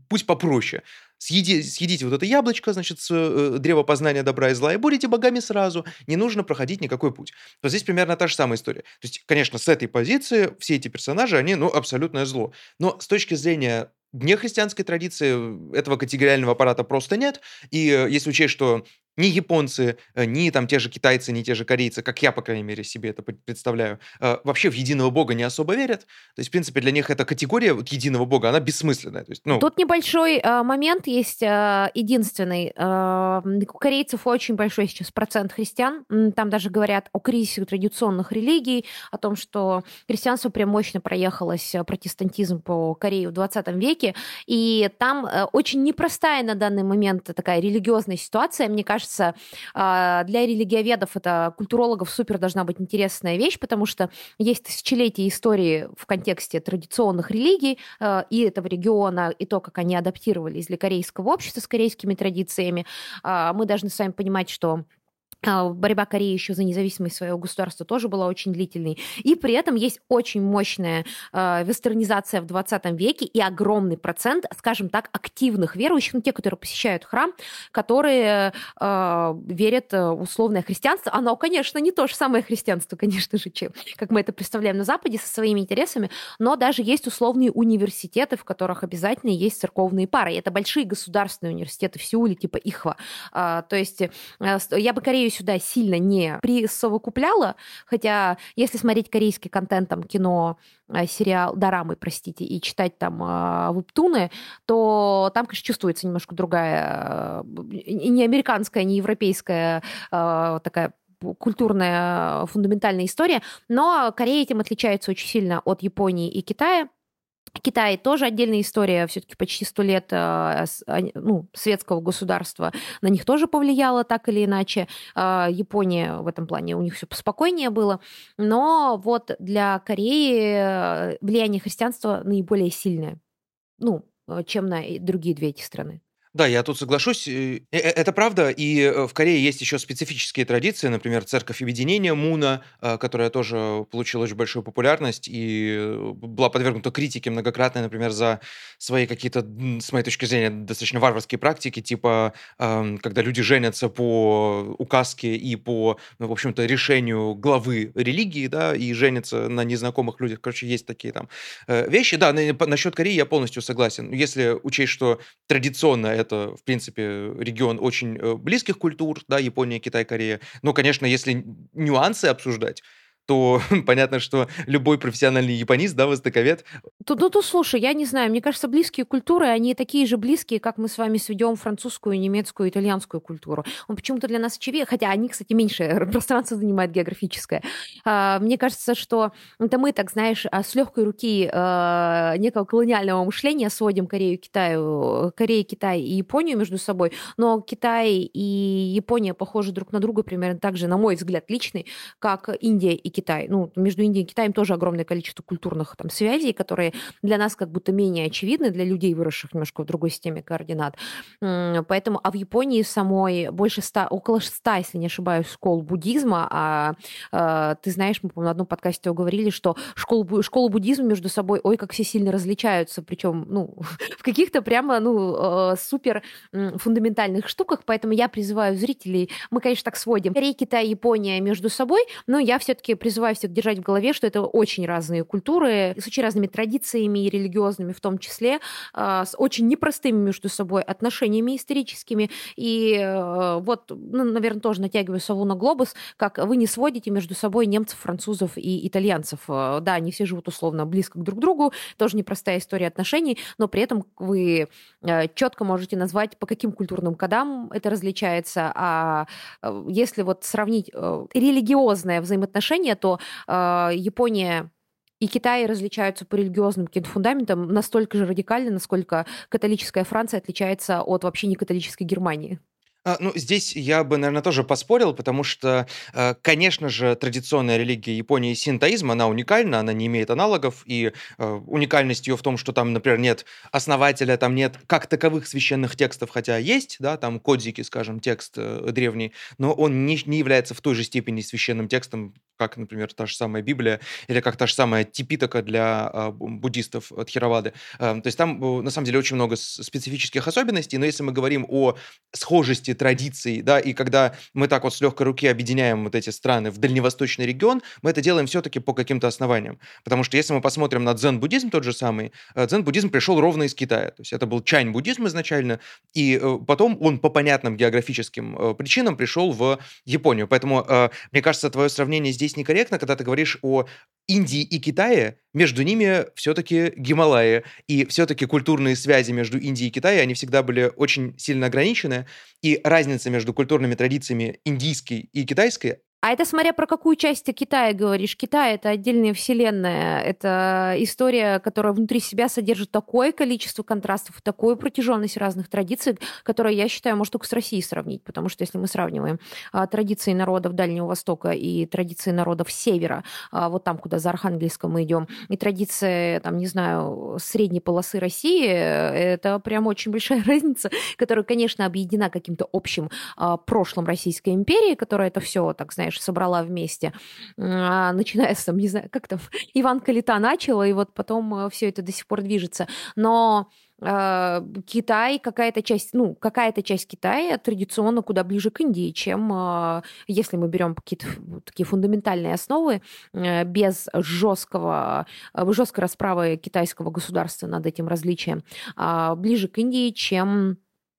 путь попроще. Съеди, съедите вот это яблочко, значит, с э, древа познания добра и зла, и будете богами сразу. Не нужно проходить никакой путь. Вот здесь примерно та же самая история. То есть, конечно, с этой позиции все эти персонажи, они, ну, абсолютное зло. Но с точки зрения нехристианской традиции этого категориального аппарата просто нет. И э, если учесть, что ни японцы, э, ни там те же китайцы, ни те же корейцы, как я, по крайней мере, себе это представляю, э, вообще в единого бога не особо верят. То есть, в принципе, для них эта категория вот, единого бога, она бессмысленная. То есть, ну... Тут небольшой э, момент есть, э, единственный. Э, у корейцев очень большой сейчас процент христиан. Там даже говорят о кризисе традиционных религий, о том, что христианство прям мощно проехалось э, протестантизм по Корее в 20 веке. И там очень непростая на данный момент такая религиозная ситуация. Мне кажется, кажется, а, для религиоведов, это культурологов супер должна быть интересная вещь, потому что есть тысячелетия истории в контексте традиционных религий а, и этого региона, и то, как они адаптировались для корейского общества с корейскими традициями. А, мы должны с вами понимать, что борьба Кореи еще за независимость своего государства тоже была очень длительной. И при этом есть очень мощная э, вестернизация в 20 веке и огромный процент, скажем так, активных верующих, ну, те, которые посещают храм, которые э, верят в условное христианство. Оно, конечно, не то же самое христианство, конечно же, чем, как мы это представляем на Западе со своими интересами, но даже есть условные университеты, в которых обязательно есть церковные пары. И это большие государственные университеты в Сеуле, типа Ихва. Э, то есть э, я бы Корею сюда сильно не присовокупляла, хотя если смотреть корейский контент, там, кино, э, сериал, дорамы, простите, и читать там э, вебтуны, то там, конечно, чувствуется немножко другая, э, не американская, не европейская такая культурная фундаментальная история, но Корея этим отличается очень сильно от Японии и Китая. Китай тоже отдельная история, все-таки почти сто лет э, ну, светского государства на них тоже повлияло так или иначе. Э, Япония в этом плане, у них все поспокойнее было. Но вот для Кореи э, влияние христианства наиболее сильное, ну, чем на другие две эти страны. Да, я тут соглашусь. Э, э, это правда. И э, в Корее есть еще специфические традиции, например, церковь объединения Муна, которая тоже получила очень большую популярность и была подвергнута критике многократно, например, за свои какие-то, с моей точки зрения, достаточно варварские практики, типа когда люди женятся по указке и по, ну, в общем-то, решению главы религии, да, и женятся на незнакомых людях. Короче, есть такие там вещи. Да, насчет Кореи я полностью согласен. Если учесть, что традиционно это, в принципе, регион очень э, близких культур, да, Япония, Китай, Корея. Но, конечно, если нюансы обсуждать, то понятно, что любой профессиональный японист, да, востоковед. То, ну, то слушай, я не знаю, мне кажется, близкие культуры, они такие же близкие, как мы с вами сведем французскую, немецкую, итальянскую культуру. Он почему-то для нас очевиден, хотя они, кстати, меньше пространства занимают географическое. А, мне кажется, что это мы, так знаешь, а, с легкой руки а, некого колониального мышления сводим Корею, Китаю, Корею, Китай и Японию между собой, но Китай и Япония похожи друг на друга примерно так же, на мой взгляд, личный, как Индия и Китай. Ну, между Индией и Китаем тоже огромное количество культурных там связей, которые для нас как будто менее очевидны, для людей, выросших немножко в другой системе координат. Поэтому, а в Японии самой больше ста, около ста, если не ошибаюсь, школ буддизма, а, а ты знаешь, мы, по на одном подкасте говорили, что школы, школы буддизма между собой, ой, как все сильно различаются, причем, ну, в каких-то прямо, ну, э, супер фундаментальных штуках, поэтому я призываю зрителей, мы, конечно, так сводим. Корея, Китай, Япония между собой, но я все-таки призываю всех держать в голове, что это очень разные культуры, с очень разными традициями и религиозными в том числе, а, с очень непростыми между собой отношениями историческими. И э, вот, ну, наверное, тоже натягиваю сову на глобус, как вы не сводите между собой немцев, французов и итальянцев. Э, да, они все живут условно близко друг к другу, тоже непростая история отношений, но при этом вы э, четко можете назвать, по каким культурным кодам это различается. А если вот сравнить религиозное взаимоотношение, то э, Япония и Китай различаются по религиозным каким-то фундаментам настолько же радикально, насколько католическая Франция отличается от вообще не католической Германии. А, ну, здесь я бы, наверное, тоже поспорил, потому что, э, конечно же, традиционная религия Японии синтоизм, она уникальна, она не имеет аналогов, и уникальность ее в том, что там, например, нет основателя, там нет как таковых священных текстов, хотя есть, да, там кодзики, скажем, текст э, древний, но он не, не является в той же степени священным текстом, как, например, та же самая Библия или как та же самая Типитака для э, буддистов от Хировады. Э, то есть там, э, на самом деле, очень много специфических особенностей, но если мы говорим о схожести традиций, да, и когда мы так вот с легкой руки объединяем вот эти страны в дальневосточный регион, мы это делаем все-таки по каким-то основаниям. Потому что если мы посмотрим на дзен-буддизм тот же самый, э, дзен-буддизм пришел ровно из Китая. То есть это был чань-буддизм изначально, и э, потом он по понятным географическим э, причинам пришел в Японию. Поэтому, мне кажется, твое сравнение здесь некорректно, когда ты говоришь о Индии и Китае, между ними все-таки Гималаи. И все-таки культурные связи между Индией и Китаем, они всегда были очень сильно ограничены. И разница между культурными традициями индийской и китайской, А это смотря про какую часть ты Китая говоришь. Китай — это отдельная вселенная. Это история, которая внутри себя содержит такое количество контрастов, такую протяженность разных традиций, которая, я считаю, может только с Россией сравнить. Потому что если мы сравниваем а, традиции народов Дальнего Востока и традиции народов Севера, а, вот там, куда за Архангельском мы идем, и традиции, там, не знаю, средней полосы России, это прям очень большая разница, которая, конечно, объединена каким-то общим а, прошлым Российской империи, которая это все, так знаешь, знаешь, собрала вместе, а, начиная с, там, не знаю, как там, Иван Калита начала, и вот потом э, все это до сих пор движется. Но э, Китай, какая-то часть, ну, какая-то часть Китая традиционно куда ближе к Индии, чем э, если мы берем какие-то такие фундаментальные основы без жесткого, жесткой расправы китайского государства над этим различием, а, ближе к Индии, чем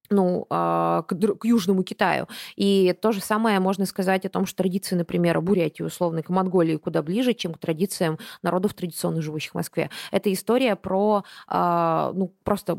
ну, а, к, к Южному Китаю. И то же самое можно сказать о том, что традиции, например, Бурятии, условно, к Монголии куда ближе, чем к традициям народов, традиционно живущих в Москве. Это история про, а, ну, просто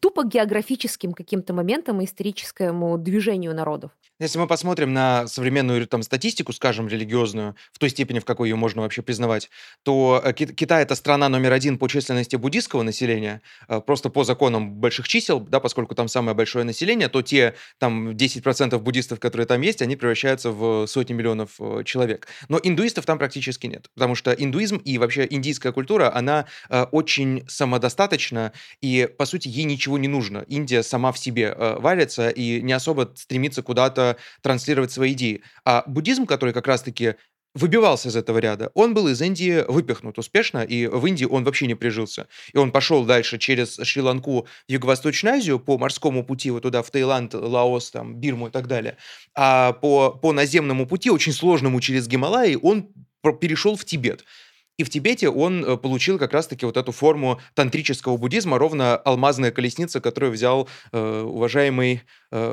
тупо географическим каким-то моментом и историческому движению народов. Если мы посмотрим на современную там, статистику, скажем, религиозную, в той степени, в какой ее можно вообще признавать, то э, Китай это страна номер один по численности буддийского населения, э, просто по законам больших чисел, да, поскольку там самое большое население, то те там 10% буддистов, которые там есть, они превращаются в сотни миллионов э, человек. Но индуистов там практически нет, потому что индуизм и вообще индийская культура, она очень самодостаточна, и, по сути, ей ничего не нужно. Индия сама в себе варится и не особо стремится куда-то транслировать свои идеи. А буддизм, который как раз-таки выбивался из этого ряда. Он был из Индии выпихнут успешно, и в Индии он вообще не прижился. И он пошел дальше через Шри-Ланку в Юго-Восточную Азию по морскому пути, вот туда, в Таиланд, Лаос, там, Бирму и так далее. А по, по наземному пути, очень сложному через Гималаи, он перешел в Тибет. И в Тибете он э, получил как раз-таки вот эту форму тантрического буддизма, ровно алмазная колесница, которую взял э, уважаемый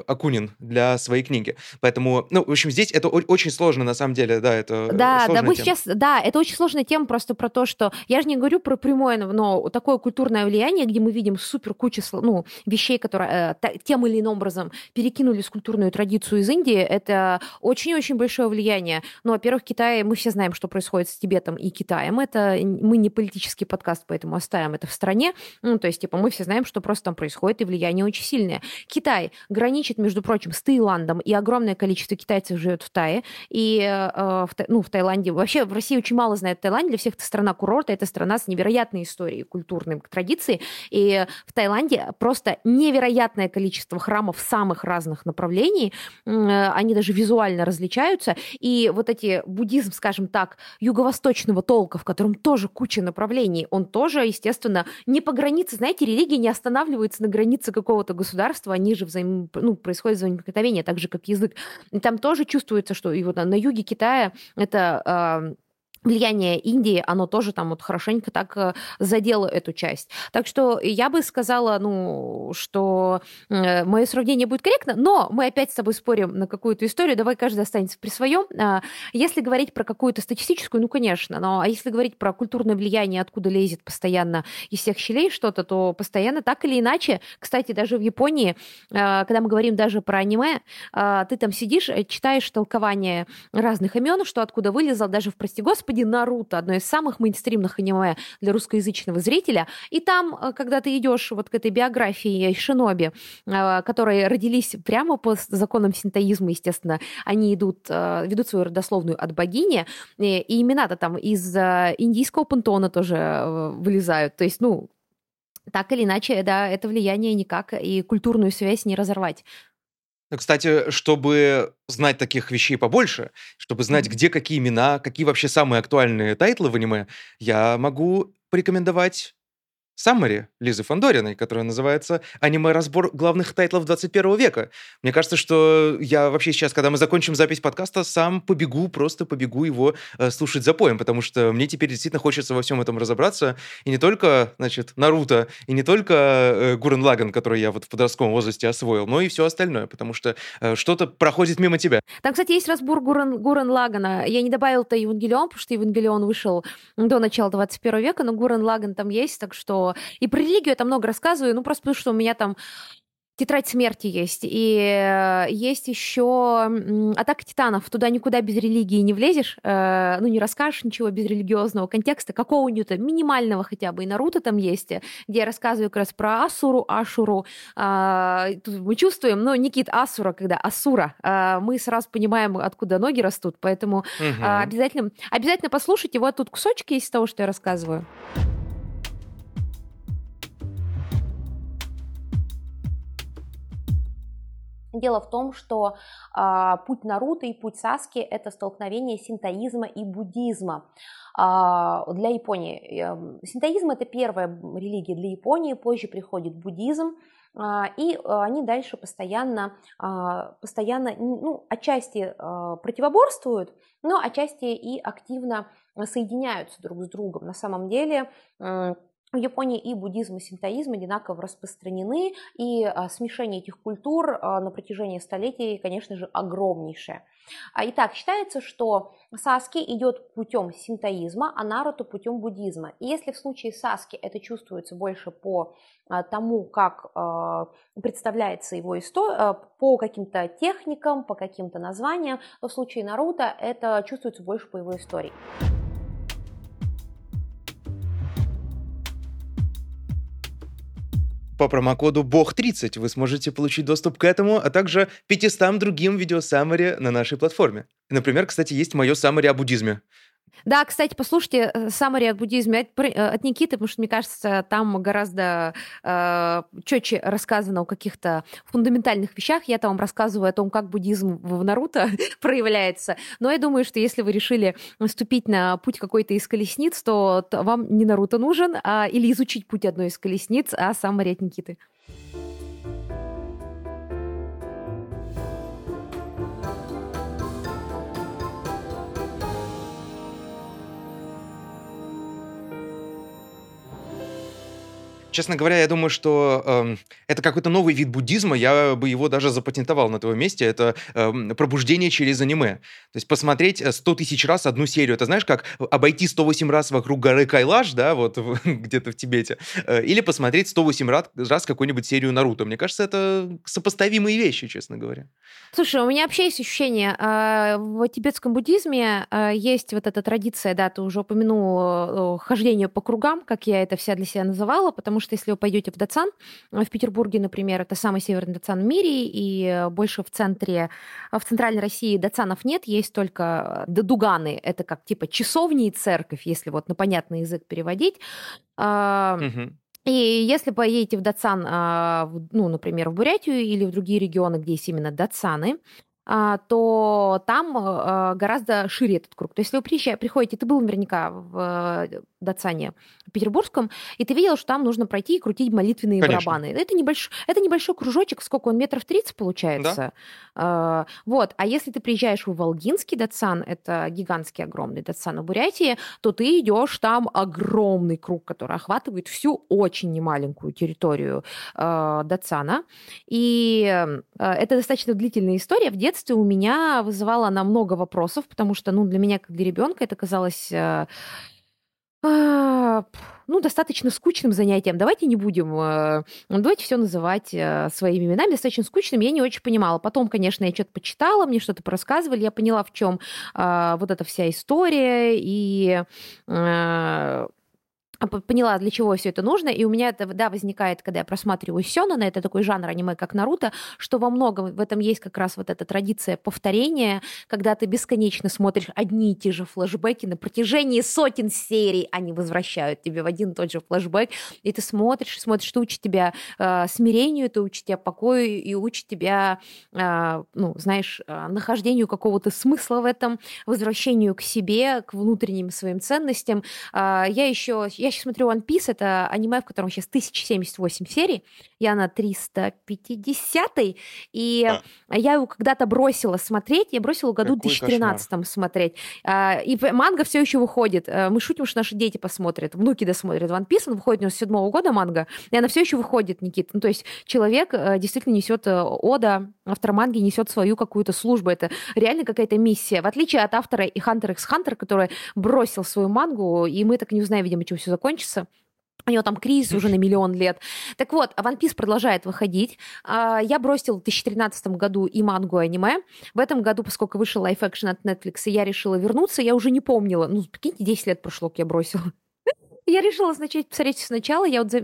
Акунин для своей книги. Поэтому, ну, в общем, здесь это очень сложно, на самом деле, да, это Да, да, мы тема. сейчас, да, это очень сложная тема просто про то, что я же не говорю про прямое, но такое культурное влияние, где мы видим супер кучу, ну, вещей, которые э, тем или иным образом перекинули культурную традицию из Индии, это очень-очень большое влияние. Ну, во-первых, Китай, мы все знаем, что происходит с Тибетом и Китаем, это. Мы не политический подкаст, поэтому оставим это в стране. Ну, то есть, типа, мы все знаем, что просто там происходит, и влияние очень сильное. Китай граничит, между прочим, с Таиландом, и огромное количество китайцев живет в Тае. И, э, в, ну, в Таиланде... Вообще, в России очень мало знают Таиланд. Для всех это страна курорта, это страна с невероятной историей, культурной традицией. И в Таиланде просто невероятное количество храмов самых разных направлений. Они даже визуально различаются. И вот эти буддизм, скажем так, юго-восточного толка, в котором тоже куча направлений. Он тоже, естественно, не по границе, знаете, религия не останавливается на границе какого-то государства, они же взаим... ну, происходит взаимопроникновение, так же, как язык. И там тоже чувствуется, что и вот на юге Китая это влияние Индии, оно тоже там вот хорошенько так э, задело эту часть. Так что я бы сказала, ну, что э, мое сравнение будет корректно, но мы опять с тобой спорим на какую-то историю, давай каждый останется при своем. А, если говорить про какую-то статистическую, ну, конечно, но а если говорить про культурное влияние, откуда лезет постоянно из всех щелей что-то, то постоянно так или иначе, кстати, даже в Японии, а, когда мы говорим даже про аниме, а, ты там сидишь, э, читаешь толкование разных имен, что откуда вылезал, даже в «Прости Господи», господи, Наруто, одно из самых мейнстримных аниме для русскоязычного зрителя. И там, э, когда ты идешь вот к этой биографии Шиноби, э, которые родились прямо по законам синтоизма, естественно, они идут, э, ведут свою родословную от богини, и имена-то там из индийского пантеона тоже вылезают. То есть, ну, так или иначе, да, это влияние никак и культурную связь не разорвать. Ну, кстати, чтобы знать таких вещей побольше, чтобы знать, где какие имена, какие вообще самые актуальные тайтлы в аниме, я могу порекомендовать Саммари Лизы Фандориной, которая называется «Аниме-разбор главных тайтлов 21 века». Мне кажется, что я вообще сейчас, когда мы закончим запись подкаста, сам побегу, просто побегу его э, слушать запоем, потому что мне теперь действительно хочется во всем этом разобраться. И не только, значит, Наруто, и не только э, Гурен Лаган, который я вот в подростковом возрасте освоил, но и все остальное, потому что э, что-то проходит мимо тебя. Там, кстати, есть разбор Гурен, Гурен Лагана. Я не добавил-то Евангелион, потому что Евангелион вышел до начала 21 века, но Гурен Лаган там есть, так что и про религию я там много рассказываю, ну, просто потому что у меня там Тетрадь смерти есть. И есть еще Атака титанов. Туда никуда без религии не влезешь. Э, ну, не расскажешь ничего без религиозного контекста. Какого-нибудь минимального хотя бы. И Наруто там есть, где я рассказываю как раз про Асуру, Ашуру. А, тут мы чувствуем, ну, Никит Асура, когда Асура. А, мы сразу понимаем, откуда ноги растут. Поэтому угу. обязательно, обязательно послушайте. Вот тут кусочки из того, что я рассказываю. Дело в том, что э, путь Наруто и путь Саски – это столкновение синтоизма и буддизма. Э, для Японии э, синтоизм – это первая религия для Японии, позже приходит буддизм, э, и э, они дальше постоянно, э, постоянно ну, отчасти э, противоборствуют, но отчасти и активно соединяются друг с другом. На самом деле э, в Японии и буддизм, и синтоизм одинаково распространены, и а, смешение этих культур а, на протяжении столетий, конечно же, огромнейшее. А, итак, считается, что Саски идет путем синтоизма, а Наруто путем буддизма. И если в случае Саски это чувствуется больше по тому, как представляется его история, по каким-то техникам, по каким-то названиям, то в случае Наруто это чувствуется больше по его истории. По промокоду BOG30 вы сможете получить доступ к этому, а также 500 другим видеосаммари на нашей платформе. Например, кстати, есть мое саммари о буддизме. Да, кстати, послушайте саммари э, буддизме от, э, от Никиты, потому что, мне кажется, там гораздо э, четче рассказано о каких-то фундаментальных вещах. Я там рассказываю о том, как буддизм в Наруто проявляется. Но я думаю, что если вы решили вступить на путь какой-то из колесниц, то вам не Наруто нужен, а, или изучить путь одной из колесниц, а саммари от Никиты. Честно говоря, я думаю, что э, это какой-то новый вид буддизма, я бы его даже запатентовал на твоем месте. Это э, пробуждение через аниме. То есть посмотреть 100 э, тысяч раз одну серию. Это знаешь, как обойти 108 раз вокруг горы Кайлаш, да, вот где-то в Тибете, э, или посмотреть 108 раз, раз какую-нибудь серию Наруто. Мне кажется, это сопоставимые вещи, честно говоря. Слушай, у меня вообще есть ощущение, э, в тибетском буддизме э, есть вот эта традиция, да, ты уже упомянул хождение по кругам, как я это вся для себя называла, потому что если вы пойдете в Дацан, в Петербурге, например, это самый северный Дацан в мире, и больше в центре, в центральной России Дацанов нет, есть только Дуганы, это как типа часовни и церковь, если вот на понятный язык переводить. Угу. И если поедете в Дацан, а, ну, например, в Бурятию или в другие регионы, где есть именно Дацаны, а, то там а, гораздо шире этот круг. То есть, если вы приезжаете, приходите, ты был наверняка в Датсане Петербургском, и ты видел, что там нужно пройти и крутить молитвенные Конечно. барабаны. Это, небольш... это небольшой кружочек, сколько он, метров 30 получается. Да. вот. А если ты приезжаешь в Волгинский Датсан, это гигантский огромный Датсан в Бурятии, то ты идешь там огромный круг, который охватывает всю очень немаленькую территорию э, Датсана. И э, это достаточно длительная история. В детстве у меня вызывала она много вопросов, потому что, ну, для меня, как для ребенка, это казалось а, ну, достаточно скучным занятием. Давайте не будем, э, давайте все называть э, своими именами. Достаточно скучным я не очень понимала. Потом, конечно, я что-то почитала, мне что-то порассказывали, я поняла, в чем а, вот эта вся история, и э, поняла, для чего все это нужно, и у меня это, да, возникает, когда я просматриваю Сёнэна, это такой жанр аниме, как Наруто, что во многом в этом есть как раз вот эта традиция повторения, когда ты бесконечно смотришь одни и те же флешбеки на протяжении сотен серий, они возвращают тебе в один и тот же флешбэк, и ты смотришь, смотришь, что учит тебя э, смирению, это учит тебя покою и учит тебя, э, ну, знаешь, э, нахождению какого-то смысла в этом, возвращению к себе, к внутренним своим ценностям. Э, я еще, я сейчас смотрю One Piece, это аниме, в котором сейчас 1078 серий, я на 350 и а. я его когда-то бросила смотреть, я бросила году Какой 2013 кошмар. смотреть. А, и манга все еще выходит. Э, мы шутим, что наши дети посмотрят, внуки досмотрят One Piece, он выходит у него с седьмого года манга, и она все еще выходит, Никита. Ну, то есть человек э, действительно несет э, Ода, автор манги несет свою какую-то службу. Это реально какая-то миссия. В отличие от автора и Hunter x Hunter, который бросил свою мангу, и мы так не узнаем, видимо, чем все закончится. У него там кризис уже на миллион лет. Так вот, One Piece продолжает выходить. А, я бросил в 2013 году и мангу, и аниме. В этом году, поскольку вышел live-action от Netflix, я решила вернуться. Я уже не помнила. Ну, прикиньте, 10 лет прошло, как я бросила. Я решила начать посмотреть сначала. Я вот за,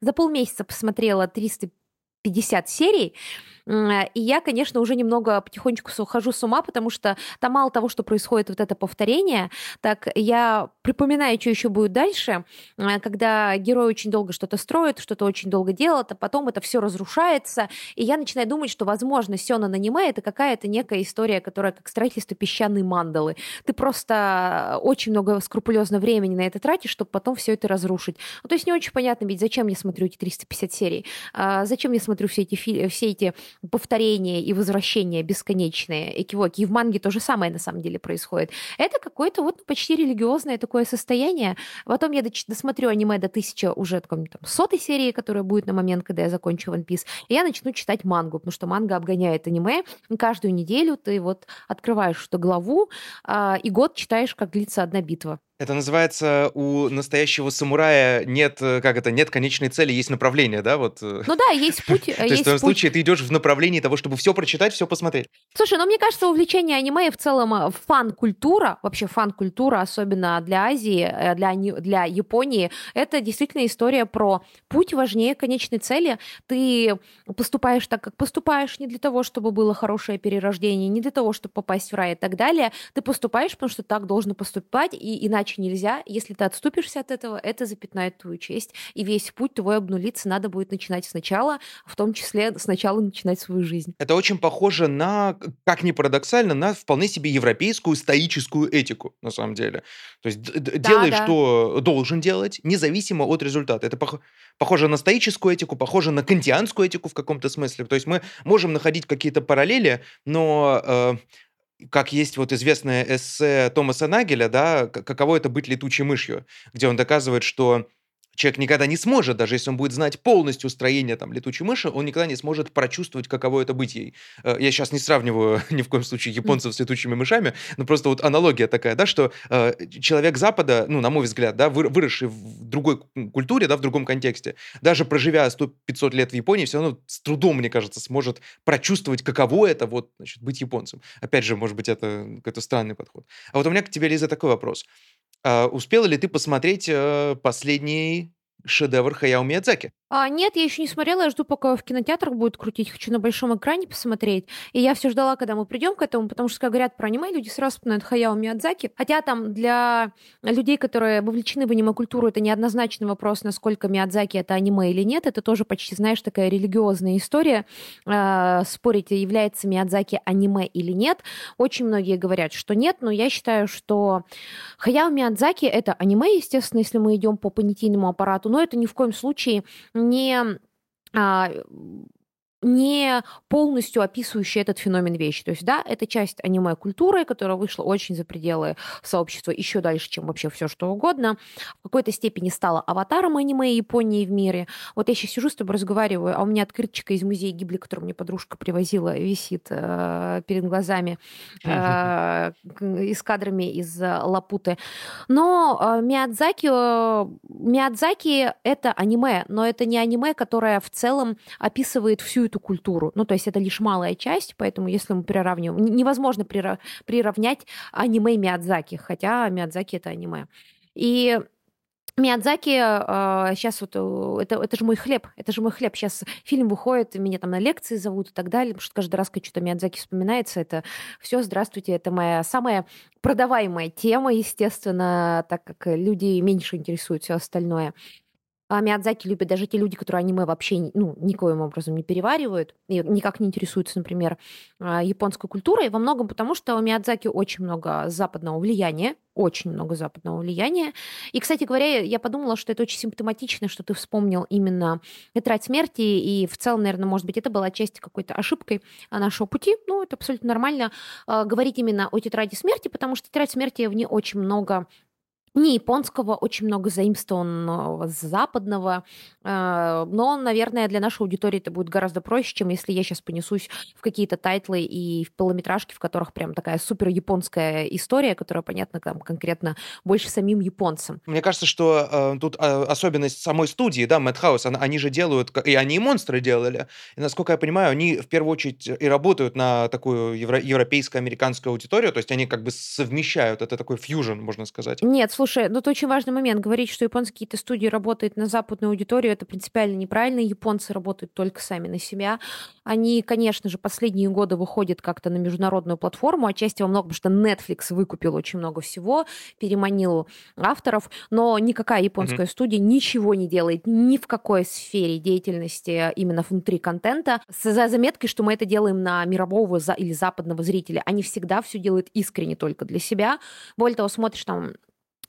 за полмесяца посмотрела 350 серий. И я, конечно, уже немного потихонечку схожу с ума, потому что там мало того, что происходит вот это повторение, так я припоминаю, что еще будет дальше, э, когда герой очень долго что-то строит, что-то очень долго делает, а потом это все разрушается, и я начинаю думать, что, возможно, Сёна аниме — это какая-то некая история, которая как строительство песчаной мандалы. Ты просто очень много скрупулезно времени на это тратишь, чтобы потом все это разрушить. Ну, то есть не очень понятно, ведь зачем я смотрю эти 350 серий, а зачем я смотрю все эти, все эти повторения и возвращения бесконечные, экивоки. И в манге то же самое на самом деле происходит. Это какое-то вот почти религиозное такое состояние. Потом я досмотрю аниме до тысячи уже таком, там, сотой серии, которая будет на момент, когда я закончу One Piece, и я начну читать мангу, потому что манга обгоняет аниме. Каждую неделю ты вот открываешь что главу, а, и год читаешь, как длится одна битва. Это называется у настоящего самурая нет, э, как это, нет конечной цели, есть направление, да? Вот. Э. Ну да, есть путь. То есть в твоем случае ты идешь в направлении того, чтобы все прочитать, все посмотреть. Слушай, ну мне кажется, увлечение аниме и в целом э, фан-культура, вообще фан-культура, особенно для Азии, для, для Японии, это действительно история про путь важнее конечной цели. Ты поступаешь так, как поступаешь, не для того, чтобы было хорошее перерождение, не для того, чтобы попасть в рай и так далее. Ты поступаешь, потому что так должно поступать, и иначе иначе нельзя. Если ты отступишься от этого, это запятнает твою честь, и весь путь твой обнулиться надо будет начинать сначала, в том числе сначала начинать свою жизнь. Это очень похоже на, как ни парадоксально, на вполне себе европейскую стоическую этику, на самом деле. То есть да, делай, да. что должен делать, независимо от результата. Это пох- похоже на стоическую этику, похоже на кантианскую этику в каком-то смысле. То есть мы можем находить какие-то параллели, но э, как есть вот известное эссе Томаса Нагеля, да, каково это быть летучей мышью, где он доказывает, что человек никогда не сможет, даже если он будет знать полностью строение там летучей мыши, он никогда не сможет прочувствовать, каково это быть ей. Э, я сейчас не сравниваю ни в коем случае японцев с летучими мышами, но просто вот аналогия такая, да, что э, человек Запада, ну, на мой взгляд, да, выросший в другой культуре, да, в другом контексте, даже проживя 100-500 лет в Японии, все равно с трудом, мне кажется, сможет прочувствовать, каково это вот, значит, быть японцем. Опять же, может быть, это какой-то странный подход. А вот у меня к тебе, Лиза, такой вопрос. А, успела ли ты посмотреть э, последний шедевр Хаяо Миядзаки? А, нет, я еще не смотрела, я жду, пока в кинотеатрах будет крутить. Хочу на большом экране посмотреть. И я все ждала, когда мы придем к этому, потому что, когда говорят про аниме, люди сразу вспоминают Хаяо Миядзаки. Хотя там для людей, которые вовлечены в аниме-культуру, это неоднозначный вопрос, насколько Миядзаки это аниме или нет. Это тоже почти, знаешь, такая религиозная история. Э, спорить, является Миядзаки аниме или нет. Очень многие говорят, что нет, но я считаю, что Хаяо Миядзаки это аниме, естественно, если мы идем по понятийному аппарату, но это ни в коем случае не а, не полностью описывающая этот феномен вещи. То есть, да, это часть аниме-культуры, которая вышла очень за пределы сообщества, еще дальше, чем вообще все что угодно. В какой-то степени стала аватаром аниме Японии в мире. Вот я сейчас сижу с тобой разговариваю, а у меня открыточка из музея Гибли, которую мне подружка привозила, висит э, перед глазами э, и с кадрами из э, Лапуты. Но э, Миядзаки, э, Миядзаки — это аниме, но это не аниме, которое в целом описывает всю эту культуру. Ну, то есть это лишь малая часть, поэтому если мы приравниваем... Невозможно приравнять аниме Миядзаки, хотя Миядзаки — это аниме. И Миядзаки, э, сейчас вот, э, это, это же мой хлеб, это же мой хлеб. Сейчас фильм выходит, меня там на лекции зовут и так далее, потому что каждый раз, когда что-то Миядзаки вспоминается, это все, здравствуйте, это моя самая продаваемая тема, естественно, так как люди меньше интересуют все остальное. А Миядзаки любят даже те люди, которые аниме вообще ну, никоим образом не переваривают и никак не интересуются, например, а, японской культурой. Во многом потому, что у Миядзаки очень много западного влияния, очень много западного влияния. И, кстати говоря, я подумала, что это очень симптоматично, что ты вспомнил именно «Тетрадь смерти», и в целом, наверное, может быть, это была часть какой-то ошибкой нашего пути. Ну, это абсолютно нормально э, говорить именно о «Тетради смерти», потому что «Тетрадь смерти» в ней очень много не японского, очень много заимствованного западного, э, но, наверное, для нашей аудитории это будет гораздо проще, чем если я сейчас понесусь в какие-то тайтлы и в полнометражки, в которых прям такая супер японская история, которая понятна там конкретно больше самим японцам. Мне кажется, что э, тут э, особенность самой студии, да, Madhouse, они же делают, и они и Монстра делали. И, насколько я понимаю, они в первую очередь и работают на такую евро- европейскую, американскую аудиторию, то есть они как бы совмещают, это такой фьюжн, можно сказать. Нет, слушай, Слушай, ну это очень важный момент. Говорить, что японские какие-то студии работают на западную аудиторию, это принципиально неправильно. Японцы работают только сами на себя. Они, конечно же, последние годы выходят как-то на международную платформу, отчасти во многом, потому что Netflix выкупил очень много всего, переманил авторов, но никакая японская mm-hmm. студия ничего не делает ни в какой сфере деятельности именно внутри контента, за заметкой, что мы это делаем на мирового или западного зрителя. Они всегда все делают искренне только для себя. Более того, смотришь там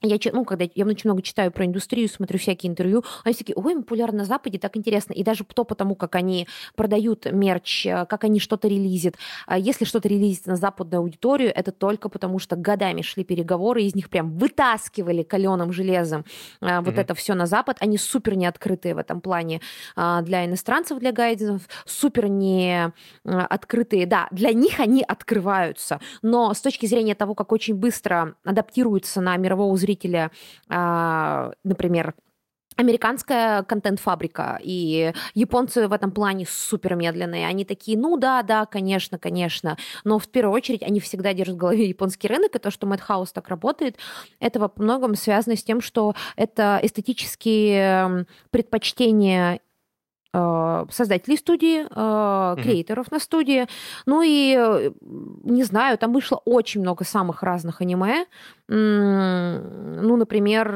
я, ну, когда я очень много читаю про индустрию, смотрю всякие интервью, они такие, ой, популярно на Западе, так интересно. И даже то потому, как они продают мерч, э, как они что-то релизят. А если что-то релизит на западную аудиторию, это только потому, что годами шли переговоры, из них прям вытаскивали каленым железом mm-hmm. вот это все на Запад. Они супер не открытые в этом плане а, для иностранцев, для гайдеров, супер не открытые. Да, для них они открываются, но с точки зрения того, как очень быстро адаптируются на мирового зрителя, зрителя, а, например, американская контент-фабрика, и японцы в этом плане супер медленные. Они такие, ну да, да, конечно, конечно. Но в первую очередь они всегда держат в голове японский рынок, и то, что Madhouse так работает, это во многом связано с тем, что это эстетические предпочтения создателей студии, э, креаторов на студии. Ну и, э, не знаю, там вышло очень много самых разных аниме. Ну, например,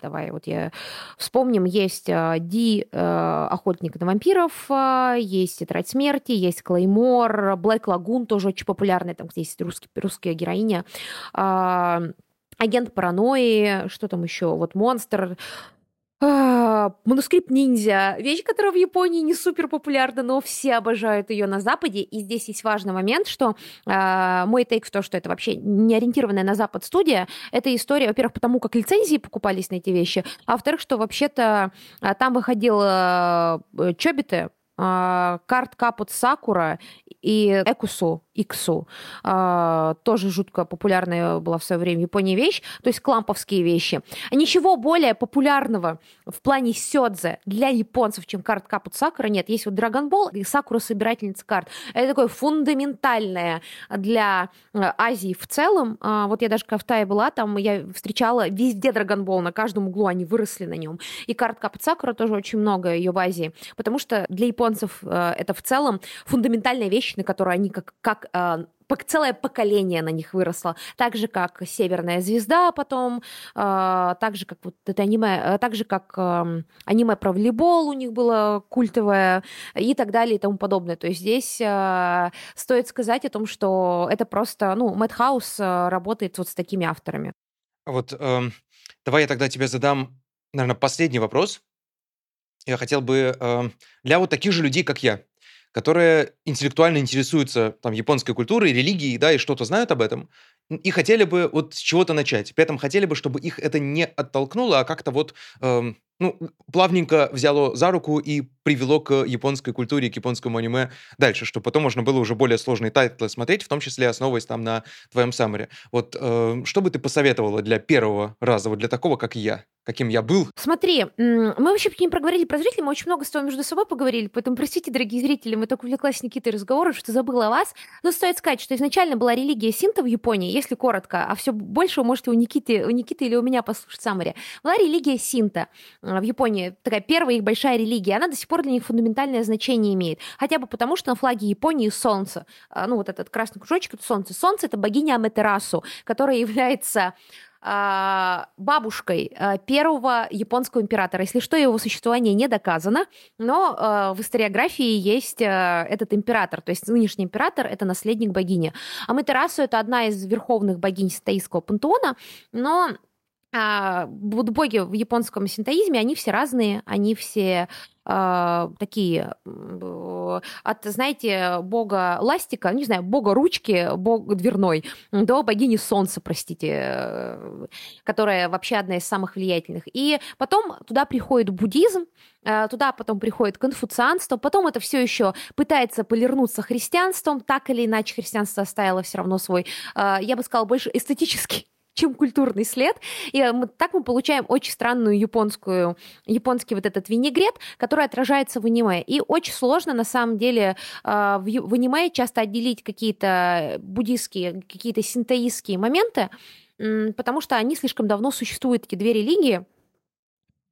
давай вот я вспомним, есть Ди, Охотник на вампиров, есть Тетрадь смерти, есть Клеймор, Блэк Лагун тоже очень популярный, там, где есть русский, русская героиня. Агент паранойи, что там еще? Вот Монстр. А, манускрипт ниндзя. Вещь, которая в Японии не супер популярна, но все обожают ее на Западе. И здесь есть важный момент, что э, мой тейк в то, что это вообще не ориентированная на Запад студия. Это история, во-первых, потому как лицензии покупались на эти вещи, а во-вторых, что вообще-то э, там выходил э, Чобиты, э, Карт Капут Сакура и Экусу, Иксу. А, тоже жутко популярная была в свое время в Японии вещь, то есть кламповские вещи. Ничего более популярного в плане сёдзе для японцев, чем карт Капут Сакура, нет. Есть вот Ball и Сакура собирательница карт. Это такое фундаментальное для э, Азии в целом. А, вот я даже в Тае была, там я встречала везде Ball, на каждом углу они выросли на нем. И карт Капут Сакура тоже очень много ее в Азии, потому что для японцев э, это в целом фундаментальная вещь, на которую они как, как э, целое поколение на них выросло. Так же, как «Северная звезда» потом, э, так же, как вот это аниме, э, так же, как э, аниме про волейбол у них было культовое и так далее и тому подобное. То есть здесь э, стоит сказать о том, что это просто, ну, Мэтхаус работает вот с такими авторами. Вот э, давай я тогда тебе задам, наверное, последний вопрос. Я хотел бы э, для вот таких же людей, как я, которые интеллектуально интересуются там японской культурой, религией, да, и что-то знают об этом, и хотели бы вот с чего-то начать. При этом хотели бы, чтобы их это не оттолкнуло, а как-то вот эм, ну, плавненько взяло за руку и привело к японской культуре, к японскому аниме дальше, чтобы потом можно было уже более сложные тайтлы смотреть, в том числе основываясь там на твоем саммари. Вот э, что бы ты посоветовала для первого раза, вот для такого, как я? каким я был. Смотри, мы вообще не проговорили про зрителей, мы очень много с тобой между собой поговорили, поэтому простите, дорогие зрители, мы только увлеклась Никитой разговором, что забыла о вас. Но стоит сказать, что изначально была религия синто в Японии, если коротко, а все больше вы можете у Никиты, у Никиты или у меня послушать саммари. Была религия синта в Японии, такая первая их большая религия, она до сих пор для них фундаментальное значение имеет. Хотя бы потому, что на флаге Японии солнце. А, ну, вот этот красный кружочек, это солнце. Солнце — это богиня Аметерасу, которая является а, бабушкой а, первого японского императора. Если что, его существование не доказано, но в историографии есть этот император, то есть нынешний император — это наследник богини. Аматерасу — это одна из верховных богинь Сатаистского пантеона, но а, в японском синтоизме, они все разные, они все э, такие от, знаете, бога ластика, не знаю, бога ручки, бог дверной, до богини солнца, простите, которая вообще одна из самых влиятельных. И потом туда приходит буддизм, э, туда потом приходит конфуцианство, потом это все еще пытается полирнуться христианством, так или иначе христианство оставило все равно свой, э, я бы сказала, больше эстетический чем культурный след. И э, мы, так мы получаем очень странную японскую, японский вот этот винегрет, который отражается в аниме. И очень сложно, на самом деле, э, в, аниме часто отделить какие-то буддийские, какие-то синтоистские моменты, потому что они слишком давно существуют, эти две религии,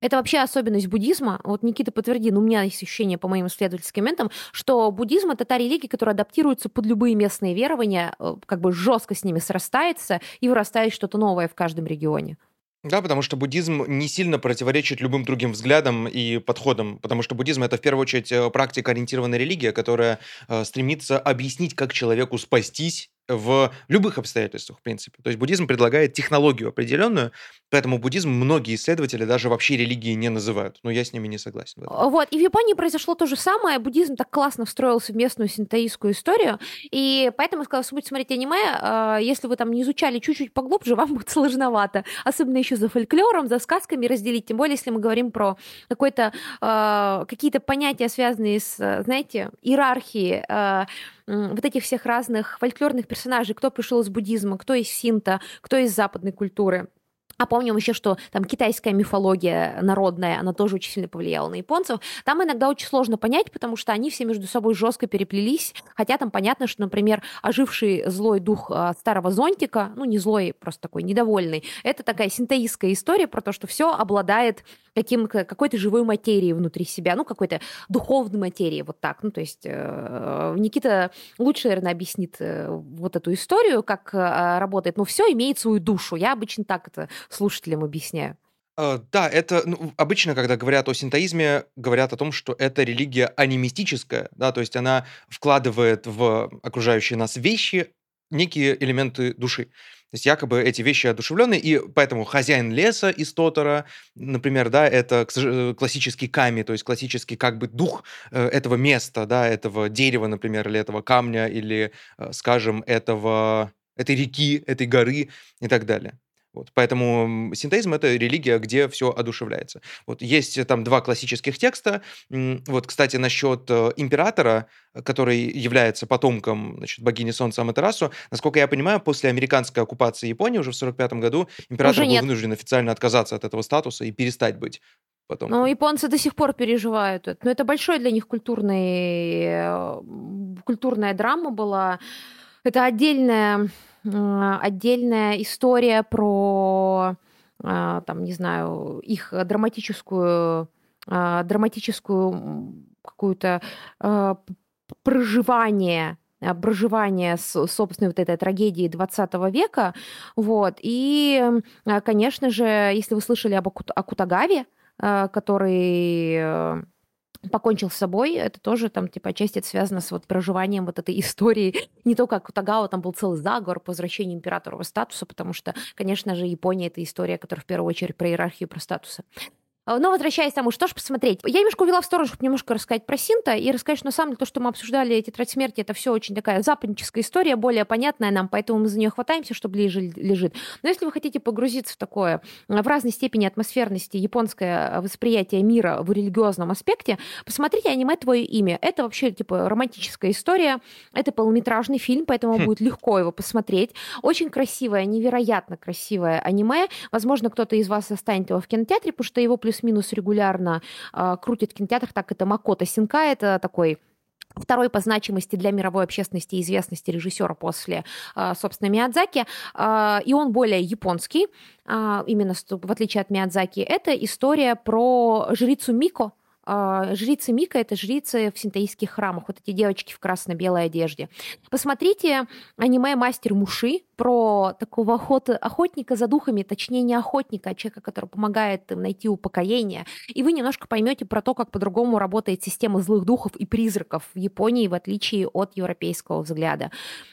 это вообще особенность буддизма. Вот Никита подтвердил, у меня есть ощущение по моим исследовательским моментам, что буддизм — это та религия, которая адаптируется под любые местные верования, э, как бы жестко с ними срастается и вырастает что-то новое в каждом регионе. Да, потому что буддизм не сильно противоречит любым другим взглядам и подходам, потому что буддизм это в первую очередь э, практика ориентированная религия, которая э, стремится объяснить, как человеку спастись в любых обстоятельствах, в принципе. То есть буддизм предлагает технологию определенную, поэтому буддизм многие исследователи даже вообще религии не называют. Но я с ними не согласен. Вот, и в Японии произошло то же самое. Буддизм так классно встроился в местную синтоистскую историю, и поэтому, когда вы будете смотреть аниме, а, если вы там не изучали чуть-чуть поглубже, вам будет сложновато. Особенно еще за фольклором, за сказками разделить. Тем более, если мы говорим про какой-то, а, какие-то понятия, связанные с, знаете, иерархией, а, вот этих всех разных фольклорных персонажей, кто пришел из буддизма, кто из синта, кто из западной культуры. А помним еще, что там китайская мифология народная, она тоже очень сильно повлияла на японцев. Там иногда очень сложно понять, потому что они все между собой жестко переплелись. Хотя там понятно, что, например, оживший злой дух а, старого зонтика, ну не злой, просто такой недовольный, это такая синтеистская история про то, что все обладает каким, какой-то живой материей внутри себя, ну какой-то духовной материи, вот так. Ну то есть э, Никита лучше, наверное, объяснит э, вот эту историю, как э, работает. Но все имеет свою душу. Я обычно так это слушателям объясняю? Э, да, это ну, обычно, когда говорят о синтоизме, говорят о том, что это религия анимистическая, да, то есть она вкладывает в окружающие нас вещи некие элементы души. То есть якобы эти вещи одушевленные, и поэтому хозяин леса из Тотора, например, да, это э, классический ками, то есть классический как бы дух э, этого места, да, этого дерева, например, или этого камня, или, скажем, этого, этой реки, этой горы и так далее. Вот, поэтому синтеизм — это религия, где все одушевляется. Вот, есть э, там два классических текста. Вот, кстати, насчет э, императора, который является потомком значит, богини Солнца Аматерасу, насколько я понимаю, после американской оккупации Японии уже в 1945 году император был вынужден официально отказаться от этого статуса и перестать быть потом. Ну, японцы до сих пор переживают это. Но это большой для них культурный, э, культурная драма была. Это отдельная отдельная история про, а, там, не знаю, их драматическую, а, драматическую какую-то а, проживание проживание собственной вот этой трагедии 20 века. Вот. И, конечно же, если вы слышали об Акутагаве, который покончил с собой, это тоже там, типа, отчасти это связано с вот проживанием вот этой истории. Не только как у Тагао там был целый заговор по возвращению императорового статуса, потому что, конечно же, Япония — это история, которая в первую очередь про иерархию, про статусы. А, но возвращаясь к тому, что же посмотреть. Я немножко увела в сторону, чтобы немножко рассказать про Синта и рассказать, что на самом деле то, что мы обсуждали «Тетрадь смерти», это все очень такая западническая история, более понятная нам, поэтому мы за нее хватаемся, что ближе лежит. Но если вы хотите погрузиться в такое, в разной степени атмосферности японское восприятие мира в религиозном аспекте, посмотрите аниме «Твое имя». Это вообще типа романтическая история, это полнометражный фильм, поэтому хм. будет легко его посмотреть. Очень красивое, невероятно красивое аниме. Возможно, кто-то из вас останет его в кинотеатре, потому что его плюс плюс-минус регулярно э, крутит в кинотеатрах, так это Макото Синка, это такой Второй по значимости для мировой общественности и известности режиссера после, а, собственно, Миядзаки. А, и он более японский, именно в отличие от Миядзаки. Это история про жрицу Мико, А, жрицы Мика — это жрицы в синтаистских храмах, вот эти девочки в красно-белой одежде. Посмотрите аниме «Мастер Муши», про такого охоты, охотника за духами, точнее не охотника, а человека, который помогает им найти упокоение. И вы немножко поймете про то, как по-другому работает система злых духов и призраков в Японии, в отличие от европейского взгляда.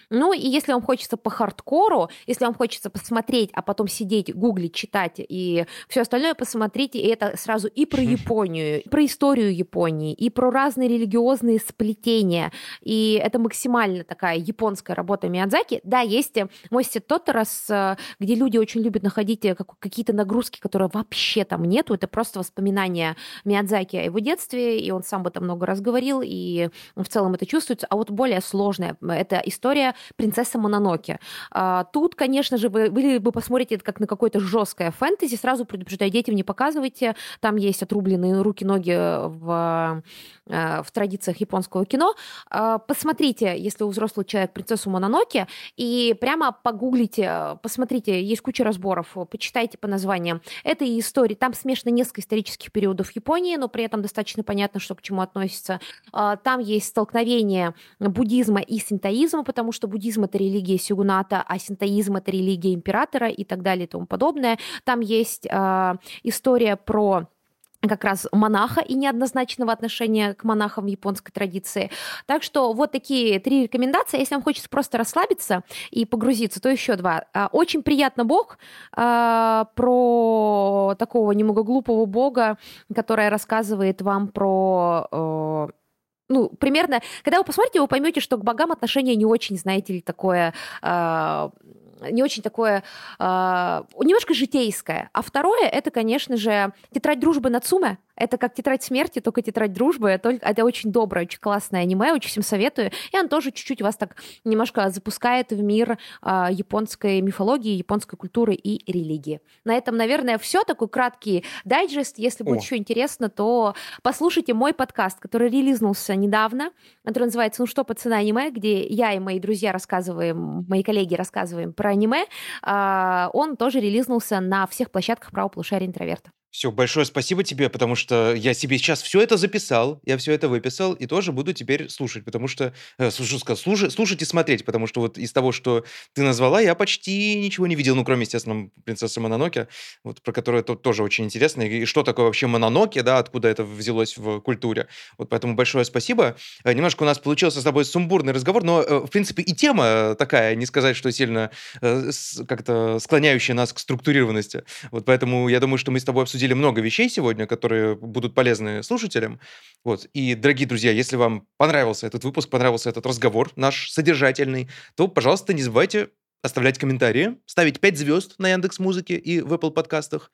Ну и если вам хочется по хардкору, если вам хочется посмотреть, а потом сидеть, гуглить, читать и все остальное, посмотрите, и это сразу и про Японию, и про историю Японии, и про разные религиозные сплетения. И это максимально такая японская работа Миядзаки. Да, есть Мости Тоторос, э, где люди очень любят находить э, какие-то нагрузки, которые вообще там нету. Это просто воспоминания Миядзаки о его детстве, и он сам об этом много раз говорил, и в целом это чувствуется. А вот более сложная – это история принцессы Мононоки. А, тут, конечно же, вы, вы, вы посмотрите это как на какое-то жесткое фэнтези, сразу предупреждаю, детям не показывайте, там есть отрубленные руки-ноги в, э, в традициях японского кино. А, посмотрите, если у взрослый человек, принцессу Мононоки, и прямо погуглите, э, посмотрите, есть куча разборов, почитайте по названиям. Это и истории, там смешано несколько исторических периодов Японии, но при этом достаточно понятно, что к чему относится. Там есть столкновение буддизма и синтоизма, потому что буддизм это религия сюгуната, а синтоизм это религия императора и так далее и тому подобное. Там есть история про как раз монаха и неоднозначного отношения к монахам в японской традиции. Так что вот такие три рекомендации. Если вам хочется просто расслабиться и погрузиться, то еще два. А, очень приятно Бог а, про такого немного глупого Бога, который рассказывает вам про э, ну, примерно, когда вы посмотрите, вы поймете, что к богам отношение не очень, знаете ли, такое э, не очень такое, э, немножко житейское. А второе, это, конечно же, тетрадь дружбы Нацуме, это как тетрадь смерти, только тетрадь дружбы. Это, это очень доброе, очень классное аниме, очень всем советую. И он тоже чуть-чуть вас так немножко запускает в мир э, японской мифологии, японской культуры и религии. На этом, наверное, все. Такой краткий дайджест. Если будет О. еще интересно, то послушайте мой подкаст, который релизнулся недавно, который называется «Ну что, пацаны, аниме», где я и мои друзья рассказываем, мои коллеги рассказываем про аниме. Э, он тоже релизнулся на всех площадках правополушария интроверта. Все, большое спасибо тебе, потому что я себе сейчас все это записал, я все это выписал и тоже буду теперь слушать, потому что э, слушать, слушать, слушать и смотреть, потому что вот из того, что ты назвала, я почти ничего не видел, ну кроме, естественно, принцессы Мононоки, вот про которую тут тоже очень интересно, и что такое вообще Мононоки, да, откуда это взялось в культуре. Вот поэтому большое спасибо. Э, немножко у нас получился с тобой сумбурный разговор, но, э, в принципе, и тема такая, не сказать, что сильно э, как-то склоняющая нас к структурированности. Вот поэтому я думаю, что мы с тобой обсудили обсудили много вещей сегодня, которые будут полезны слушателям. Вот. И, дорогие друзья, если вам понравился этот выпуск, понравился этот разговор наш содержательный, то, пожалуйста, не забывайте оставлять комментарии, ставить 5 звезд на Яндекс Музыке и в Apple подкастах.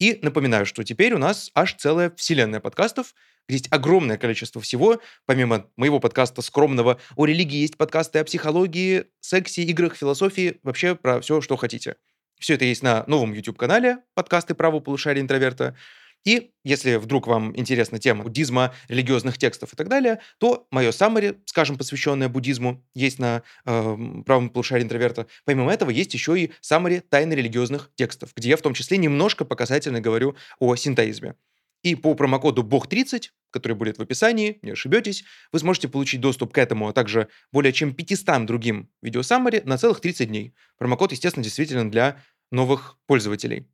И напоминаю, что теперь у нас аж целая вселенная подкастов, где есть огромное количество всего. Помимо моего подкаста скромного о религии, есть подкасты о психологии, сексе, играх, философии, вообще про все, что хотите. Все это есть на новом YouTube-канале подкасты «Право полушария интроверта». И если вдруг вам интересна тема буддизма, религиозных текстов и так далее, то мое саммари, скажем, посвященное буддизму, есть на э, правом полушарии интроверта. Помимо этого есть еще и саммари тайны религиозных текстов, где я в том числе немножко показательно говорю о синтоизме. И по промокоду BOG30, который будет в описании, не ошибетесь, вы сможете получить доступ к этому, а также более чем 500 другим видеосаммари на целых 30 дней. Промокод, естественно, действительно для новых пользователей.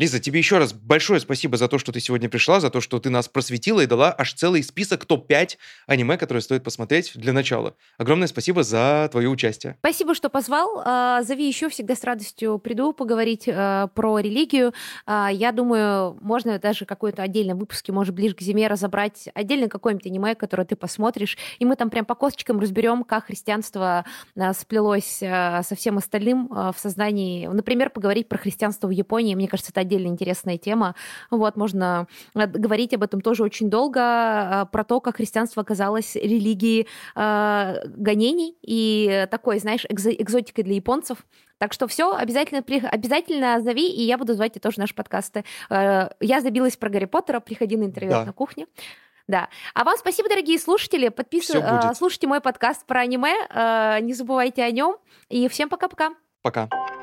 Лиза, тебе еще раз большое спасибо за то, что ты сегодня пришла, за то, что ты нас просветила и дала аж целый список топ-5 аниме, которые стоит посмотреть для начала. Огромное спасибо за твое участие. Спасибо, что позвал. А, зови еще, всегда с радостью приду поговорить а, про религию. А, я думаю, можно даже какой-то отдельный выпуск, может, ближе к зиме разобрать отдельно какое-нибудь аниме, которое ты посмотришь, и мы там прям по косточкам разберем, как христианство сплелось со всем остальным в сознании. Например, поговорить про христианство в Японии. Мне кажется, это отдельно интересная тема. Вот, можно э, говорить об этом тоже очень долго, э, про то, как христианство оказалось религией э, гонений и такой, знаешь, экзотикой для японцев. Так что все, обязательно, обязательно зови, и я буду звать и тоже наши подкасты. Я забилась про Гарри Поттера, приходи на интервью да. на кухне. Да. А вам спасибо, дорогие слушатели. Подписывайтесь, слушайте мой подкаст про аниме. Не забывайте о нем. И всем пока-пока. Пока. -пока. пока.